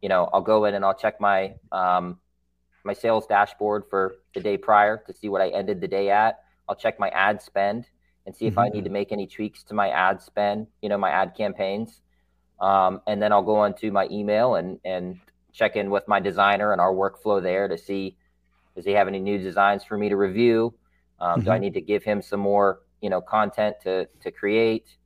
you know i'll go in and i'll check my um my sales dashboard for the day prior to see what I ended the day at. I'll check my ad spend and see if I need to make any tweaks to my ad spend, you know, my ad campaigns. Um, and then I'll go onto my email and and check in with my designer and our workflow there to see does he have any new designs for me to review? Um, Do I Mhm. need to give him some more, you know, content to to create?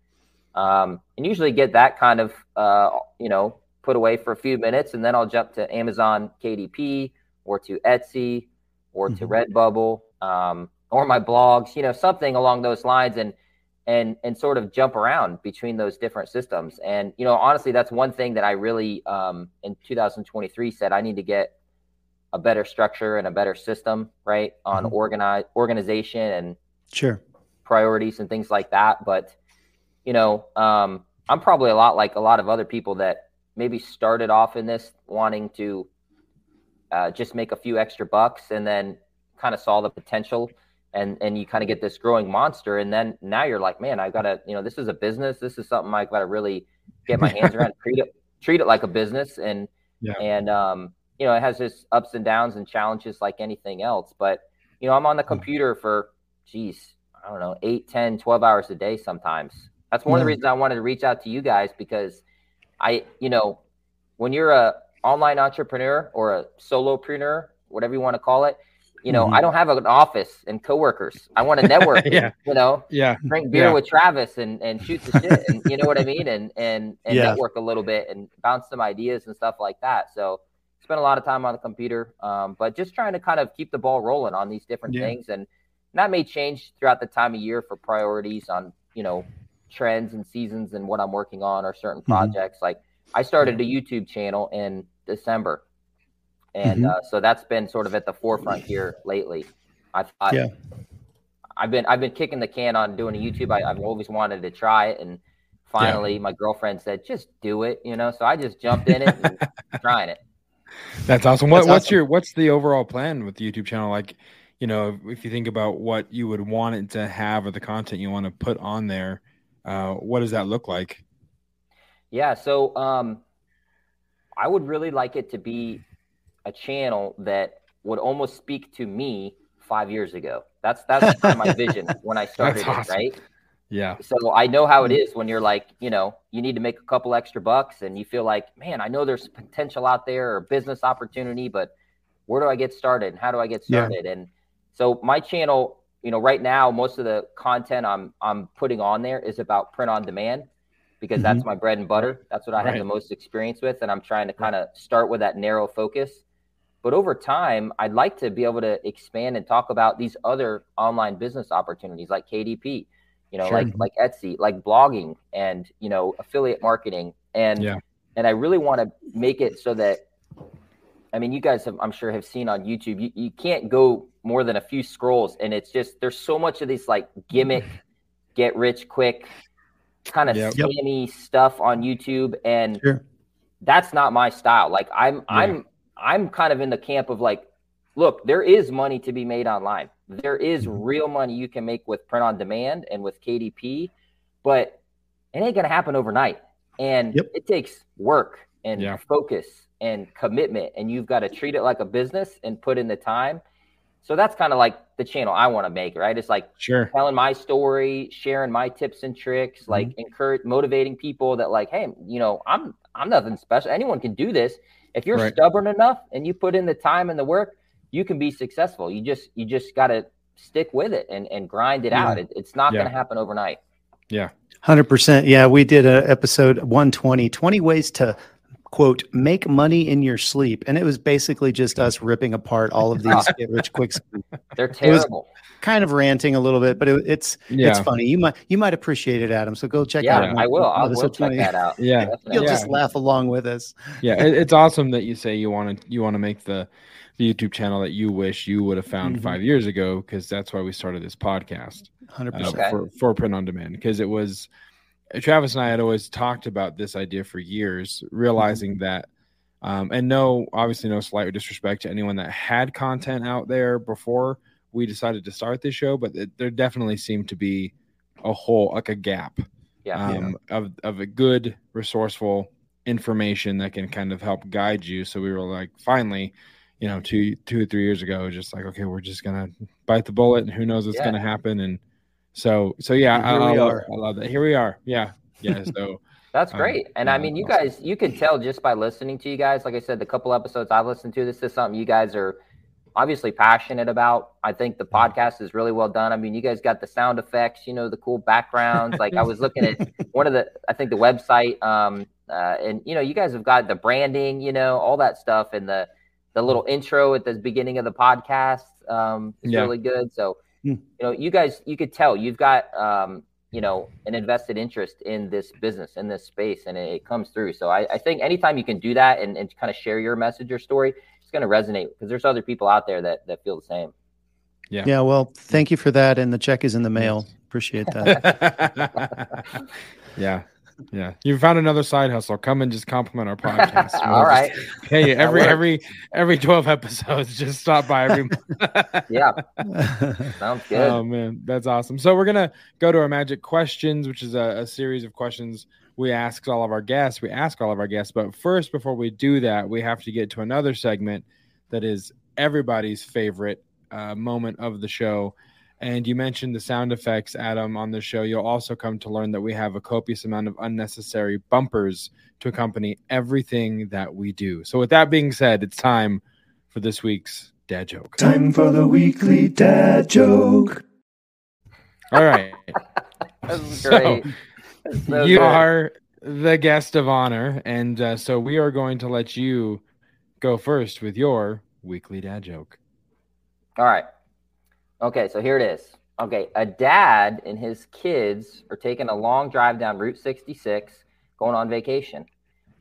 Um, and usually get that kind of, uh, you know, put away for a few minutes, and then I'll jump to Amazon KDP or to Etsy or to Mhm. Redbubble um, or my blogs, you know, something along those lines, and and and sort of jump around between those different systems. And you know, honestly, that's one thing that I really um, in 2023 said I need to get a better structure and a better system, right, on Mhm. organize organization and Sure. priorities and things like that. But you know, um, I'm probably a lot like a lot of other people that maybe started off in this wanting to uh, just make a few extra bucks and then kind of saw the potential and and you kind of get this growing monster. And then now you're like man i gotta you know this is a business. This is something i gotta really get my hands (laughs) around treat it treat it like a business. And Yeah. and um you know it has its ups and downs and challenges like anything else. But you know i'm on the computer for geez i don't know 8 10 12 hours a day sometimes. That's one of the reasons i wanted to reach out to you guys because i you know when you're a online entrepreneur or a solopreneur whatever you want to call it you know, mm-hmm. I don't have an office and coworkers. I want to network. (laughs) yeah. You know, yeah. Drink beer yeah. with Travis and, and shoot the shit. and you know what I mean? And, and, and yeah. network a little bit and bounce some ideas and stuff like that. So spend a lot of time on the computer. Um, but just trying to kind of keep the ball rolling on these different yeah. things. And that may change throughout the time of year for priorities on, you know, trends and seasons and what I'm working on or certain mm-hmm. projects. Like I started a YouTube channel in December and mm-hmm. uh, so that's been sort of at the forefront here lately. I thought, yeah. I've been I've been kicking the can on doing a YouTube. I, have always wanted to try it, and finally, yeah. my girlfriend said, "Just do it," you know. So I just jumped in it, and (laughs) trying it. That's awesome. What, That's what's awesome. your what's the overall plan with the YouTube channel? Like, you know, if you think about what you would want it to have or the content you want to put on there, uh, what does that look like? Yeah, so um, I would really like it to be a channel that would almost speak to me five years ago. That's that's (laughs) kind of my vision when I started awesome. it, right? Yeah. So I know how it is when you're like, you know, you need to make a couple extra bucks and you feel like, man, I know there's potential out there or business opportunity, but where do I get started and how do I get started? Yeah. And so my channel, you know, right now most of the content I'm I'm putting on there is about print on demand because mm-hmm. that's my bread and butter. That's what I right. have the most experience with and I'm trying to kind of start with that narrow focus but over time, I'd like to be able to expand and talk about these other online business opportunities like KDP, you know, sure. like like Etsy, like blogging and you know affiliate marketing, and yeah. and I really want to make it so that, I mean, you guys have I'm sure have seen on YouTube, you, you can't go more than a few scrolls, and it's just there's so much of these like gimmick, get rich quick, kind of yep. scammy stuff on YouTube, and sure. that's not my style. Like I'm yeah. I'm I'm kind of in the camp of like, look, there is money to be made online. There is mm-hmm. real money you can make with print on demand and with KDP, but it ain't gonna happen overnight. And yep. it takes work and yeah. focus and commitment, and you've got to treat it like a business and put in the time. So that's kind of like the channel I want to make, right? It's like sure telling my story, sharing my tips and tricks, mm-hmm. like encourage motivating people that like, hey, you know, I'm I'm nothing special. Anyone can do this. If you're right. stubborn enough and you put in the time and the work, you can be successful. You just you just got to stick with it and and grind it yeah. out. It, it's not yeah. going to happen overnight. Yeah. 100%. Yeah, we did a episode 120 20 ways to quote make money in your sleep and it was basically just us ripping apart all of these (laughs) get rich quick they're terrible kind of ranting a little bit but it, it's yeah. it's funny you might you might appreciate it adam so go check yeah, out i will i will check 20. that out yeah you'll yeah. just laugh along with us yeah it, it's awesome that you say you want to you want to make the the youtube channel that you wish you would have found mm-hmm. five years ago because that's why we started this podcast 100% uh, okay. for, for print on demand because it was Travis and I had always talked about this idea for years, realizing mm-hmm. that, um, and no, obviously, no slight disrespect to anyone that had content out there before we decided to start this show, but it, there definitely seemed to be a hole, like a gap, yeah, um, yeah. of of a good, resourceful information that can kind of help guide you. So we were like, finally, you know, two two or three years ago, just like, okay, we're just gonna bite the bullet, and who knows what's yeah. gonna happen, and so so yeah, I, I, love, I, love, that. Here we are. Yeah, yeah. (laughs) So that's um, great. Um, and I mean, you guys, you can tell just by listening to you guys. Like I said, the couple episodes I've listened to, this is something you guys are obviously passionate about. I think the podcast is really well done. I mean, you guys got the sound effects, you know, the cool backgrounds. like I was looking at (laughs) one of the, I think the website, um, uh, and you know, you guys have got the branding, you know, all that stuff, and the the little intro at the beginning of the podcast um, is yeah. really good. So Hmm. you know, you guys, you could tell you've got, um, you know, an invested interest in this business, in this space, and it, comes through. So I, I, think anytime you can do that and, and kind of share your message or story, it's going to resonate because there's other people out there that, that feel the same. Yeah. Yeah. Well, thank you for that. And the check is in the mail. Appreciate (laughs) that. (laughs) yeah. Yeah, you found another side hustle. Come and just compliment our (laughs) podcast. All right. Hey, every every every twelve episodes, (laughs) just stop by every. (laughs) yeah, sounds good. Oh man, that's awesome. So we're gonna go to our magic questions, which is a, a series of questions we ask all of our guests. We ask all of our guests, but first, before we do that, we have to get to another segment that is everybody's favorite uh, moment of the show and you mentioned the sound effects, Adam, on the show. You'll also come to learn that we have a copious amount of unnecessary bumpers to accompany everything that we do. So, with that being said, it's time for this week's dad joke. Time for the weekly dad joke. All right. (laughs) That's So, great. That's so you good. are the guest of honor, and uh, so we are going to let you go first with your weekly dad joke. All right. Okay, so here it is. Okay, a dad and his kids are taking a long drive down Route 66 going on vacation.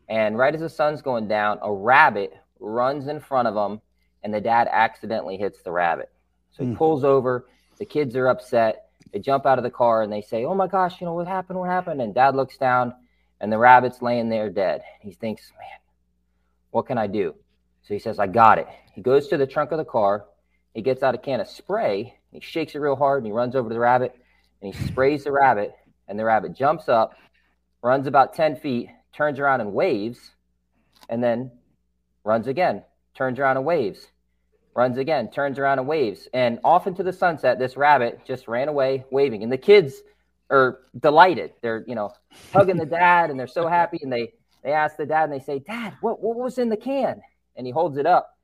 And right as the sun's going down, a rabbit runs in front of them, and the dad accidentally hits the rabbit. So he Hmm. pulls over. The kids are upset. They jump out of the car and they say, Oh my gosh, you know what happened? What happened? And dad looks down, and the rabbit's laying there dead. He thinks, Man, what can I do? So he says, I got it. He goes to the trunk of the car. He gets out a can of spray. He shakes it real hard and he runs over to the rabbit and he sprays the rabbit. And the rabbit jumps up, runs about 10 feet, turns around and waves, and then runs again, turns around and waves, runs again, turns around and waves. And off into the sunset, this rabbit just ran away waving. And the kids are delighted. They're, you know, hugging the (laughs) dad and they're so happy. And they, they ask the dad and they say, Dad, what, what was in the can? And he holds it up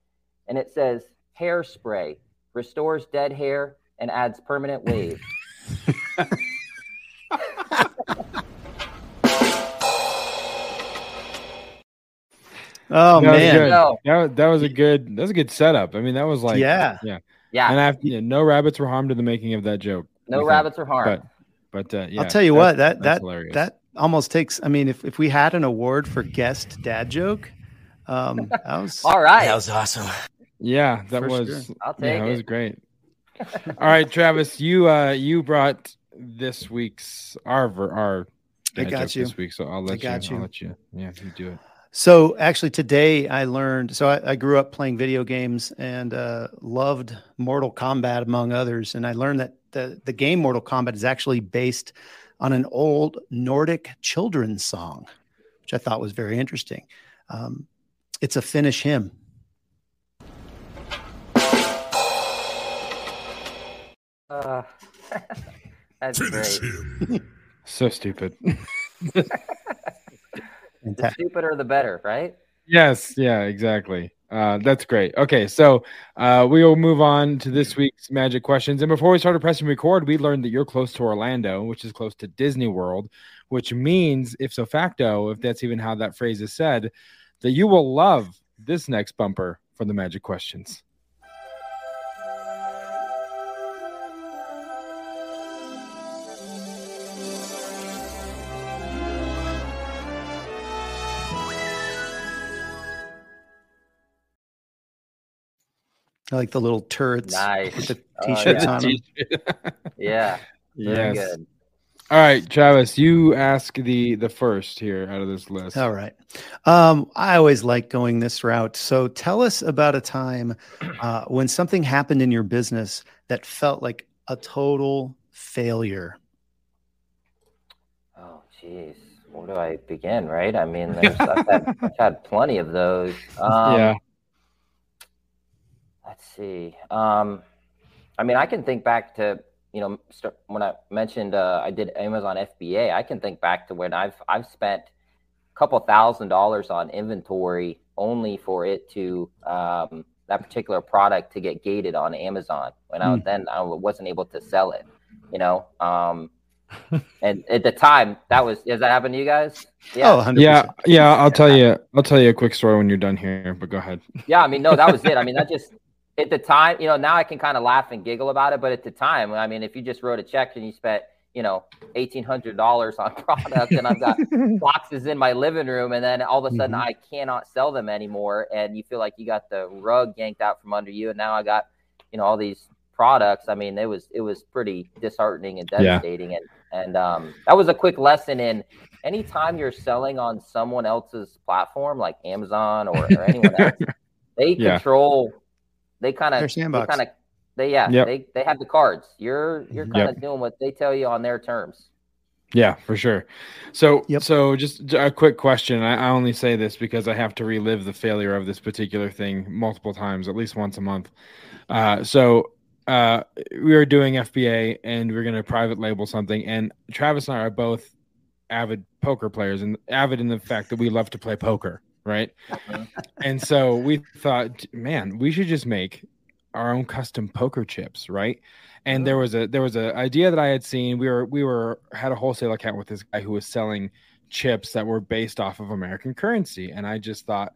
and it says, Hairspray restores dead hair and adds permanent wave. (laughs) Oh that was man. good. No. That, was- that was a good. That was a good setup. I mean, that was like yeah. Yeah, yeah. And I, yeah, no rabbits were harmed in the making of that joke. no rabbits are harmed. But but uh, yeah, I'll tell you that- what, that that hilarious. that almost takes I mean, if, if we had an award for guest dad joke, um that was (laughs) All right. That was awesome. Yeah, that For was. sure. I'll Yeah, take it was great. (laughs) All right, Travis, you uh you brought this week's our ver- our I got you. this week, so I'll let got you, you. I'll let you. Yeah, you do it. So actually, today I learned. So I, I grew up playing video games and uh, loved Mortal Kombat among others. And I learned that the the game Mortal Kombat is actually based on an old Nordic children's song, which I thought was very interesting. Um, it's a Finnish hymn. Uh, (laughs) that's great. (laughs) So stupid. (laughs) The Fantastic. stupider, the better, right? yes, yeah, exactly. Uh, that's great. Okay, so uh, we will move on to this week's magic questions. And before we started pressing record, we learned that you're close to Orlando, which is close to Disney World, which means, if so facto, if that's even how that phrase is said, that you will love this next bumper for the magic questions. I like the little turrets Nice. with the Oh, t-shirts yeah. on them. (laughs) Yeah. Very yes. good. All right, Travis, you ask the the first here out of this list. All right. Um, I always like going this route. So tell us about a time uh, when something happened in your business that felt like a total failure. Oh, jeez. Where do I begin? Right? I mean, there's, I've, had, I've had plenty of those. (laughs) Um, yeah. Let's see. Um, I mean, I can think back to you know st- when I mentioned uh, I did Amazon FBA. I can think back to when I've I've spent a couple thousand dollars on inventory only for it to um, that particular product to get gated on Amazon. When I Hmm. then I wasn't able to sell it. You know. Um, and at the time, that was has that happened to you guys? Oh, Yeah, yeah. I'll tell you. I'll tell you a quick story when you're done here. But go ahead. Yeah, I mean, no, that was it. I mean, that just at the time, you know, now I can kind of laugh and giggle about it, but at the time, I mean, if you just wrote a check and you spent, you know, eighteen hundred dollars on (laughs) product, and I've got (laughs) boxes in my living room, and then all of a sudden Mhm. I cannot sell them anymore, and you feel like you got the rug yanked out from under you, and now I got, you know, all these products. I mean, it was it was pretty disheartening and Yeah. devastating, and and um, that was a quick lesson in anytime you're selling on someone else's platform like Amazon or, or anyone (laughs) else, they Yeah. control. They kind of, they kind of, they yeah, Yep. they they have the cards. You're you're kind Yep. of doing what they tell you on their terms. Yeah, for sure. So, Yep. so just a quick question. I, I only say this because I have to relive the failure of this particular thing multiple times, at least once a month. Uh, so, uh, we were doing FBA and we are going to private label something, and Travis and I are both avid poker players, and avid in the fact that we love to play poker, right? Mhm. and so we thought, man, we should just make our own custom poker chips, right? And there was a there was a idea that I had seen. We were we were had a wholesale account with this guy who was selling chips that were based off of American currency, and I just thought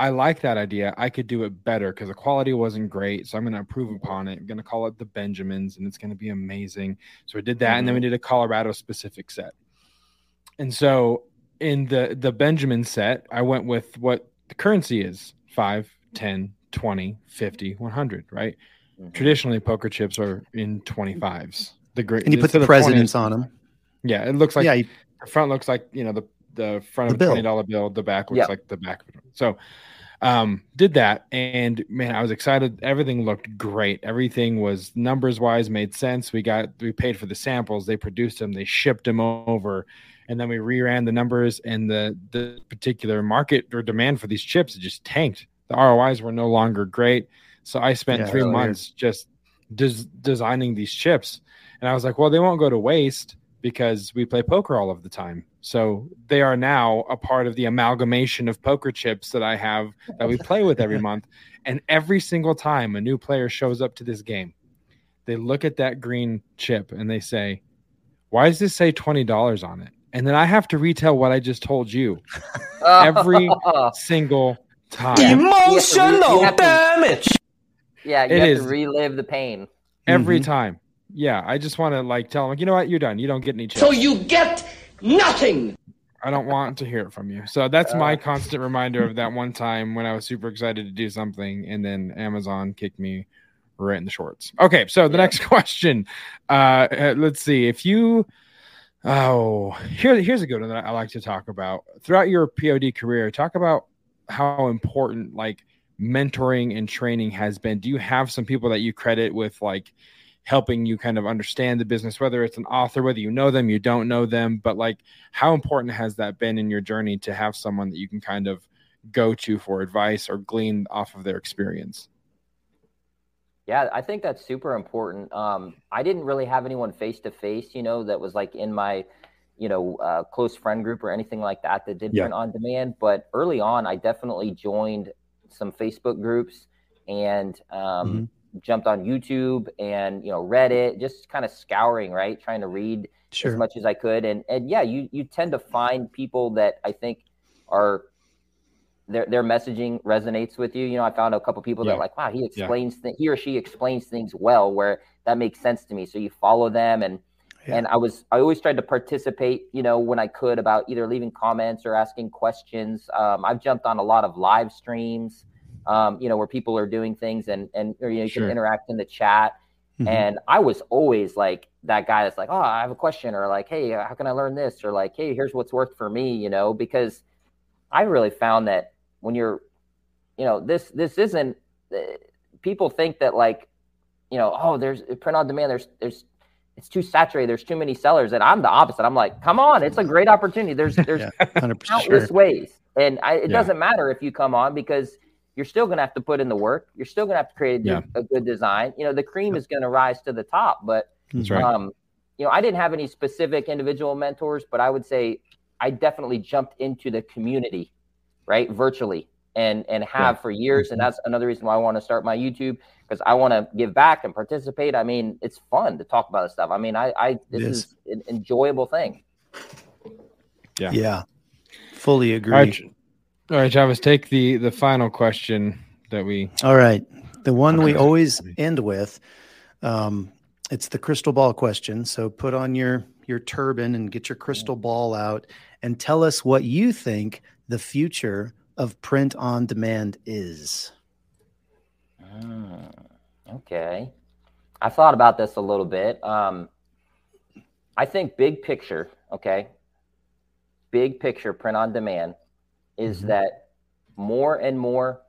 I like that idea. I could do it better because the quality wasn't great. So I'm going to improve upon it. I'm going to call it the Benjamins and it's going to be amazing. So I did that. Mm-hmm. And then we mm-hmm. did a Colorado specific set. And so in the, the Benjamin set, I went with what the currency is 5, 10, 20, 50, 100, right? Mm-hmm. Traditionally, poker chips are in 25s. The great, and you put the, the presidents 20s. on them. Yeah, it looks like yeah, you, the front looks like you know the the front the of a twenty dollar bill. The back looks yep. like the back. So um, did that and man i was excited everything looked great everything was numbers wise made sense we got we paid for the samples they produced them they shipped them over and then we reran the numbers and the the particular market or demand for these chips just tanked the rois were no longer great so i spent yeah, three months weird. just des- designing these chips and i was like well they won't go to waste because we play poker all of the time so they are now a part of the amalgamation of poker chips that I have that we play with every (laughs) month. And every single time a new player shows up to this game, they look at that green chip and they say, Why does this say $20 on it? And then I have to retell what I just told you (laughs) every single time. Emotional re- damage. Yeah, you it have is. to relive the pain. Every mm-hmm. time. Yeah, I just want to like tell them, like, you know what, you're done. You don't get any chips. So you get Nothing. I don't want to hear it from you. So that's my uh. constant reminder of that one time when I was super excited to do something and then Amazon kicked me right in the shorts. Okay, so the yeah. next (laughs) question. Uh, uh, let's see. If you oh here, here's a good one that I like to talk about. Throughout your POD career, talk about how important like mentoring and training has been. Do you have some people that you credit with like helping you kind of understand the business, whether it's an author, whether you know them, you don't know them, but like how important has that been in your journey to have someone that you can kind of go to for advice or glean off of their experience? Yeah, I think that's super important. Um, I didn't really have anyone face to face, you know, that was like in my, you know, uh, close friend group or anything like that that did yeah. print on demand. But early on, I definitely joined some Facebook groups and um, mm-hmm jumped on YouTube and you know Reddit, just kind of scouring, right, trying to read sure. as much as I could. And and yeah, you you tend to find people that I think are their their messaging resonates with you. You know, I found a couple people yeah. that like, wow, he explains yeah. th- he or she explains things well, where that makes sense to me. So you follow them and. Yeah. And I was, I always tried to participate, you know, when I could about either leaving comments or asking questions. Um, I've jumped on a lot of live streams um, you know, where people are doing things and and or, you, know, you sure. can interact in the chat. Mm-hmm. And I was always like that guy that's like, oh, I have a question, or like, hey, how can I learn this, or like, hey, here's what's worked for me, you know, because I really found that when you're, you know, this this isn't. Uh, people think that like, you know, oh, there's print on demand. There's there's it's too saturated. There's too many sellers, and I'm the opposite. I'm like, come on, it's a great opportunity. There's (laughs) there's yeah, countless sure. ways, and I, it yeah. doesn't matter if you come on because you're still going to have to put in the work. You're still going to have to create a, yeah. a, good design. You know, the cream is going to rise to the top. But, right. um, you know, I didn't have any specific individual mentors, but I would say I definitely jumped into the community, right, virtually, and and have yeah. for years. Mm-hmm. And that's another reason why I want to start my YouTube because I want to give back and participate. I mean, it's fun to talk about this stuff. I mean, I, I this is. is an enjoyable thing. Yeah. Yeah. Fully agree. All right, Travis, take the the final question that we. All right, the one we always end with. Um, it's the crystal ball question. So put on your your turban and get your crystal ball out and tell us what you think the future of print on demand is. Mm, okay, I thought about this a little bit. Um, I think big picture. Okay, big picture print on demand is mm-hmm. that more and more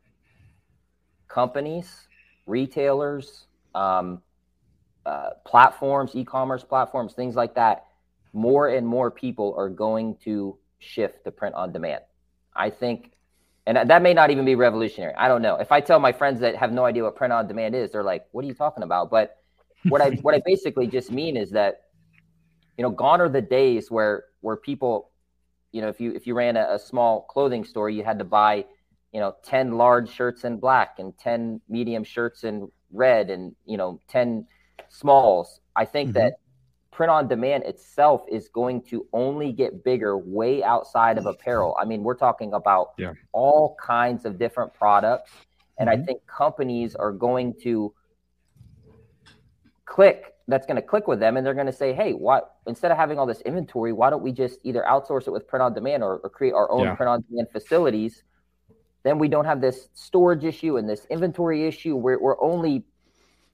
companies, retailers, um, uh, platforms, e-commerce platforms, things like that, more and more people are going to shift to print on demand. I think, and that may not even be revolutionary. I don't know. If I tell my friends that have no idea what print on demand is, they're like, "What are you talking about?" But what I what I (laughs) basically just mean is that, you know, gone are the days where where people you know, if you if you ran a, a, small clothing store, you had to buy, you know, ten large shirts in black and ten medium shirts in red and you know 10 smalls i think mm-hmm. that print on demand itself is going to only get bigger way outside of apparel i mean we're talking about yeah. all kinds of different products and mm-hmm. i think companies are going to click that's going to click with them and they're going to say hey what instead of having all this inventory why don't we just either outsource it with print on demand or, or create our own yeah. print on demand facilities then we don't have this storage issue and this inventory issue where we're only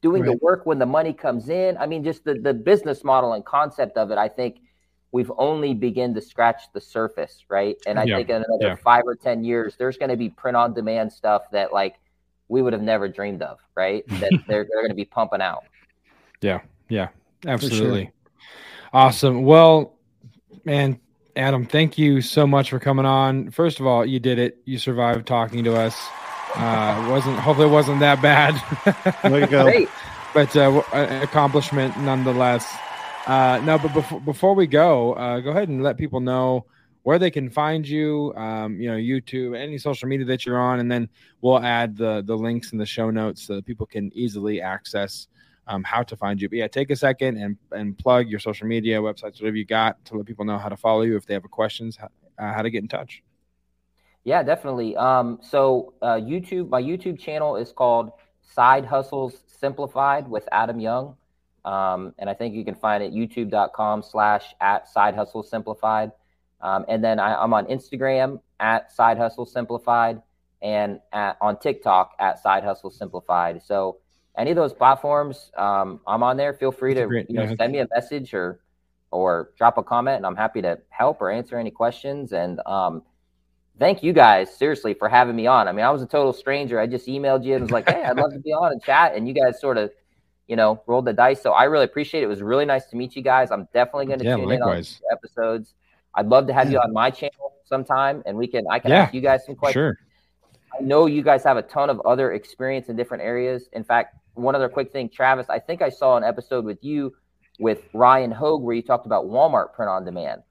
doing right. the work when the money comes in. I mean, just the, the business model and concept of it, I think we've only begun to scratch the surface, right? And I yeah. think in another yeah. five or 10 years, there's going to be print on demand stuff that like we would have never dreamed of, right? (laughs) that they're, they're going to be pumping out. Yeah. Yeah. Absolutely. Sure. Awesome. Well, man, Adam, thank you so much for coming on. First of all, you did it. You survived talking to us. Uh, wasn't hopefully it wasn't that bad. Way to go! Great. But uh, accomplishment nonetheless. Uh, no, but before before we go, uh, go ahead and let people know where they can find you. Um, you know, YouTube, any social media that you're on, and then we'll add the the links in the show notes so that people can easily access um, how to find you. But yeah, take a second and and plug your social media, websites, whatever you got, to let people know how to follow you if they have questions, how, uh, how to get in touch. Yeah, definitely. Um, so uh, YouTube, my YouTube channel is called Side Hustles Simplified with Adam Young. Um, and I think you can find it youtube.com slash at Side Hustle Simplified. Um, and then I, am on Instagram at Side Hustle Simplified and at, on TikTok at Side Hustle Simplified. So any of those platforms, um, I'm on there. Feel free to you know yeah. send me a message or or drop a comment, and I'm happy to help or answer any questions. And um, thank you guys seriously for having me on. I mean, I was a total stranger. I just emailed you and was like, "Hey, I'd love to be on and chat," and you guys sort of you know rolled the dice. So I really appreciate it. It was really nice to meet you guys. I'm definitely going to yeah, tune likewise. in on episodes. I'd love to have you on my channel sometime, and we can I can yeah, ask you guys some questions. Sure. I know you guys have a ton of other experience in different areas. In fact, one other quick thing, Travis, I think I saw an episode with you with Ryan Hogue where you talked about Walmart print on demand.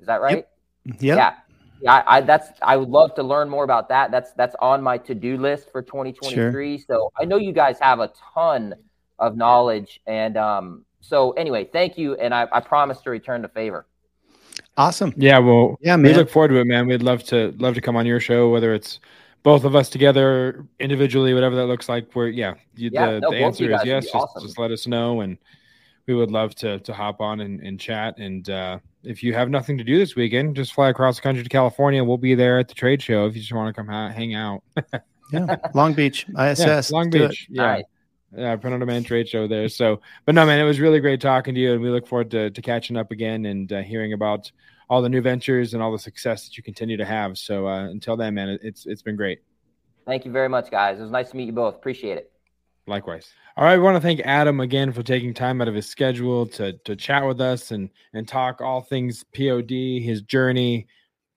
Is that right? Yep. yep. Yeah. Yeah, I, I, that's I would love to learn more about that. That's that's on my to-do list for 2023. Sure. So I know you guys have a ton of knowledge. And um, so anyway, thank you. And I, I promise to return the favor. Awesome. Yeah, well, yeah, man. we look forward to it, man. We'd love to love to come on your show, whether it's both of us together individually, whatever that looks like. Where yeah, you, yeah the, no, the answer is yes. Just, awesome. just let us know, and we would love to to hop on and, and chat. And uh, if you have nothing to do this weekend, just fly across the country to California. We'll be there at the trade show if you just want to come ha- hang out. (laughs) yeah, Long Beach, ISS, (laughs) yeah, Long Beach, yeah. Right. Yeah, print on demand trade show there. So, but no, man, it was really great talking to you, and we look forward to, to catching up again and uh, hearing about all the new ventures and all the success that you continue to have. So uh, until then, man, it's it's been great. Thank you very much, guys. It was nice to meet you both. Appreciate it. Likewise. All right, we want to thank Adam again for taking time out of his schedule to to chat with us and and talk all things POD, his journey,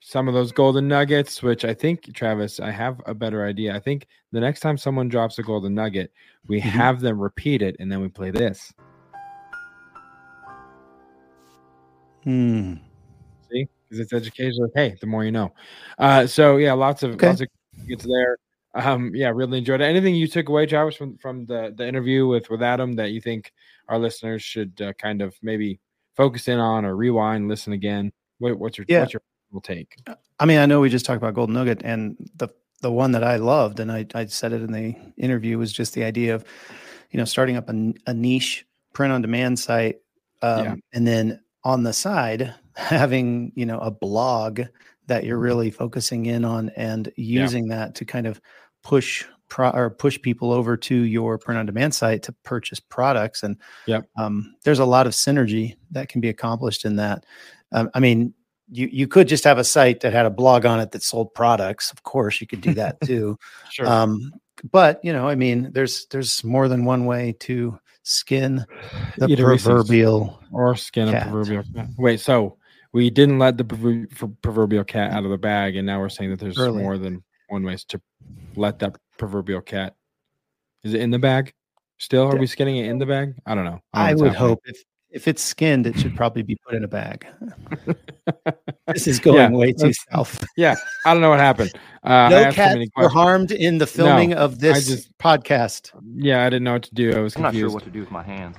some of those golden nuggets. Which I think, Travis, I have a better idea. I think the next time someone drops a golden nugget, we mm-hmm. have them repeat it, and then we play this. Hmm See, because it's educational. Hey, the more you know. Uh, so yeah, lots of okay. lots of gets there. Um, yeah, really enjoyed it. Anything you took away, Travis, from from the the interview with with Adam that you think our listeners should uh, kind of maybe focus in on or rewind, listen again? What, what's your yeah. what's your take? I mean, I know we just talked about Golden Nugget, and the the one that I loved, and I I said it in the interview was just the idea of, you know, starting up a, a niche print on demand site, um, yeah. and then on the side (laughs) having you know a blog that you're mm-hmm. really focusing in on and using yeah. that to kind of push pro- or push people over to your print on demand site to purchase products and yeah um, there's a lot of synergy that can be accomplished in that um, i mean you you could just have a site that had a blog on it that sold products of course you could do that (laughs) too sure. um, but you know i mean there's there's more than one way to skin the proverbial or skin cat. a proverbial cat. wait so we didn't let the proverbial cat out of the bag, and now we're saying that there's Early. more than one way is to let that proverbial cat. Is it in the bag still? Are we skinning it in the bag? I don't know. I, I would happening. hope if if it's skinned, it should probably be put in a bag. (laughs) this is going yeah, way too south. (laughs) Yeah, I don't know what happened. Uh, no cats were harmed in the filming no, of this just, podcast. Yeah, I didn't know what to do. I was I'm confused. not sure what to do with my hands.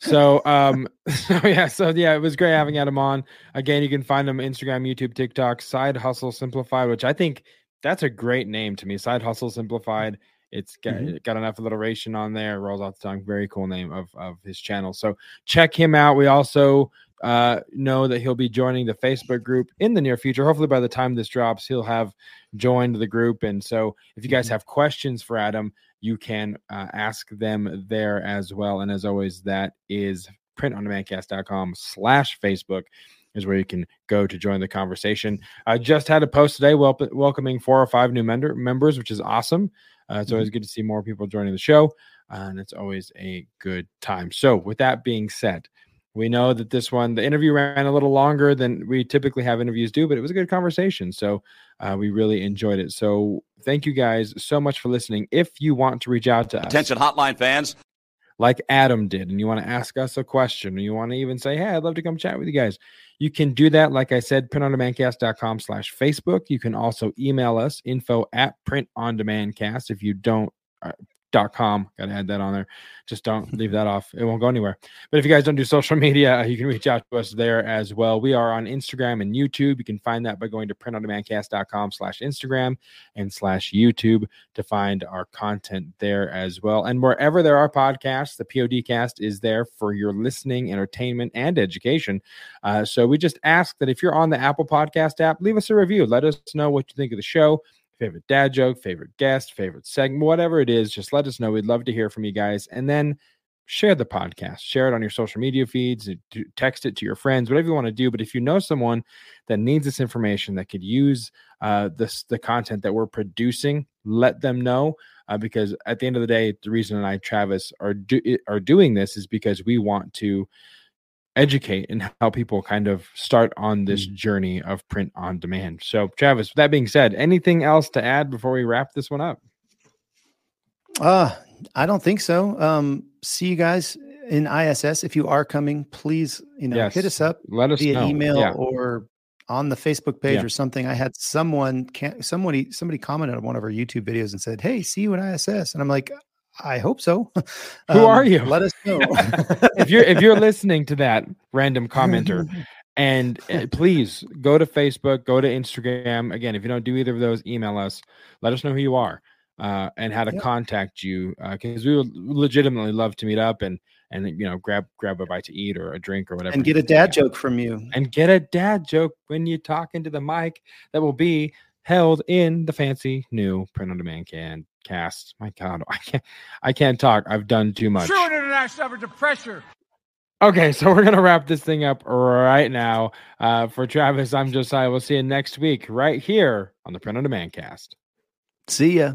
So um (laughs) so yeah, so yeah, it was great having Adam on. Again, you can find him on Instagram, YouTube, TikTok, Side Hustle Simplified, which I think that's a great name to me. Side Hustle Simplified. It's got, mm-hmm. got enough alliteration on there. Rolls off the tongue. Very cool name of, of his channel. So check him out. We also uh, know that he'll be joining the Facebook group in the near future. Hopefully, by the time this drops, he'll have joined the group. And so, if you guys mm-hmm. have questions for Adam, you can uh, ask them there as well. And as always, that is printondemandcast.com slash Facebook is where you can go to join the conversation. I just had a post today wel- welcoming four or five new member- members, which is awesome. Uh, it's always mm-hmm. good to see more people joining the show, and it's always a good time. So, with that being said, we know that this one, the interview ran a little longer than we typically have interviews do, but it was a good conversation. So, uh, we really enjoyed it. So, thank you guys so much for listening. If you want to reach out to Attention, us, hotline fans. Like Adam did, and you want to ask us a question, or you want to even say, Hey, I'd love to come chat with you guys. You can do that, like I said, printondemandcast.com slash Facebook. You can also email us info at printondemandcast if you don't uh, dot com. Got to add that on there. Just don't leave that off. It won't go anywhere. But if you guys don't do social (laughs) media, you can reach out to us there as well. We are on Instagram and YouTube. You can find that by going to printondemandcast.com slash Instagram and slash YouTube to find our content there as well. And wherever there are podcasts, the PODcast is there for your listening, entertainment, and education. Uh, so we just ask that if you're on the Apple Podcast app, leave us a review. Let us know what you think of the show favorite dad joke, favorite guest, favorite segment, whatever it is, just let us know. We'd love to hear from you guys. And then share the podcast, share it on your social media feeds, text it to your friends, whatever you want to do. But if you know someone that needs this information that could use uh, this the content that we're producing, let them know. Uh, because at the end of the day, the reason I, Travis, are do, are doing this is because we want to educate and help people kind of start on this mm. journey of print on demand. So, Travis, that being said, anything else to add before we wrap this one up? Uh, I don't think so. Um, see you guys in ISS. If you are coming, please, you know, yes. hit us up. Let us via know. email yeah. or on the Facebook page yeah. or something. I had someone, can somebody, somebody commented on one of our YouTube videos and said, "Hey, see you in ISS," and I'm like, I hope so. (laughs) Who um, are you? Let us know. (laughs) if you're if you're listening to that random commenter, (laughs) and uh, please go to Facebook, go to Instagram. Again, if you don't do either of those, email us. Let us know who you are uh, and how to yep. contact you because uh, we would legitimately love to meet up and and you know grab grab a bite to eat or a drink or whatever and get a dad joke from you and get a dad joke when you talk into the mic that will be held in the fancy new print on demand can cast. My God, (laughs) I can't I can't talk. I've done too much. True international effort to pressure. Okay, so we're gonna wrap this thing up right now. Uh, for Travis, I'm Josiah. We'll see you next week right here on the Print on Demand cast. See ya.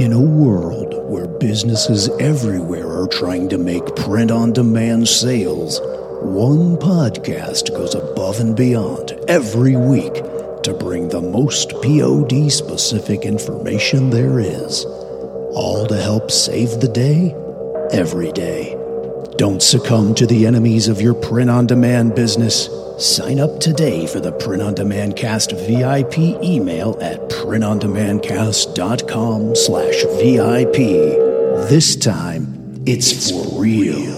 In a world where businesses everywhere are trying to make print on demand sales, one podcast goes above and beyond every week to bring the most POD specific information there is. All to help save the day every day. Don't succumb to the enemies of your print on demand business Sign up today for the Print on Demand Cast VIP email at printondemandcast.com slash VIP. This time, it's for real.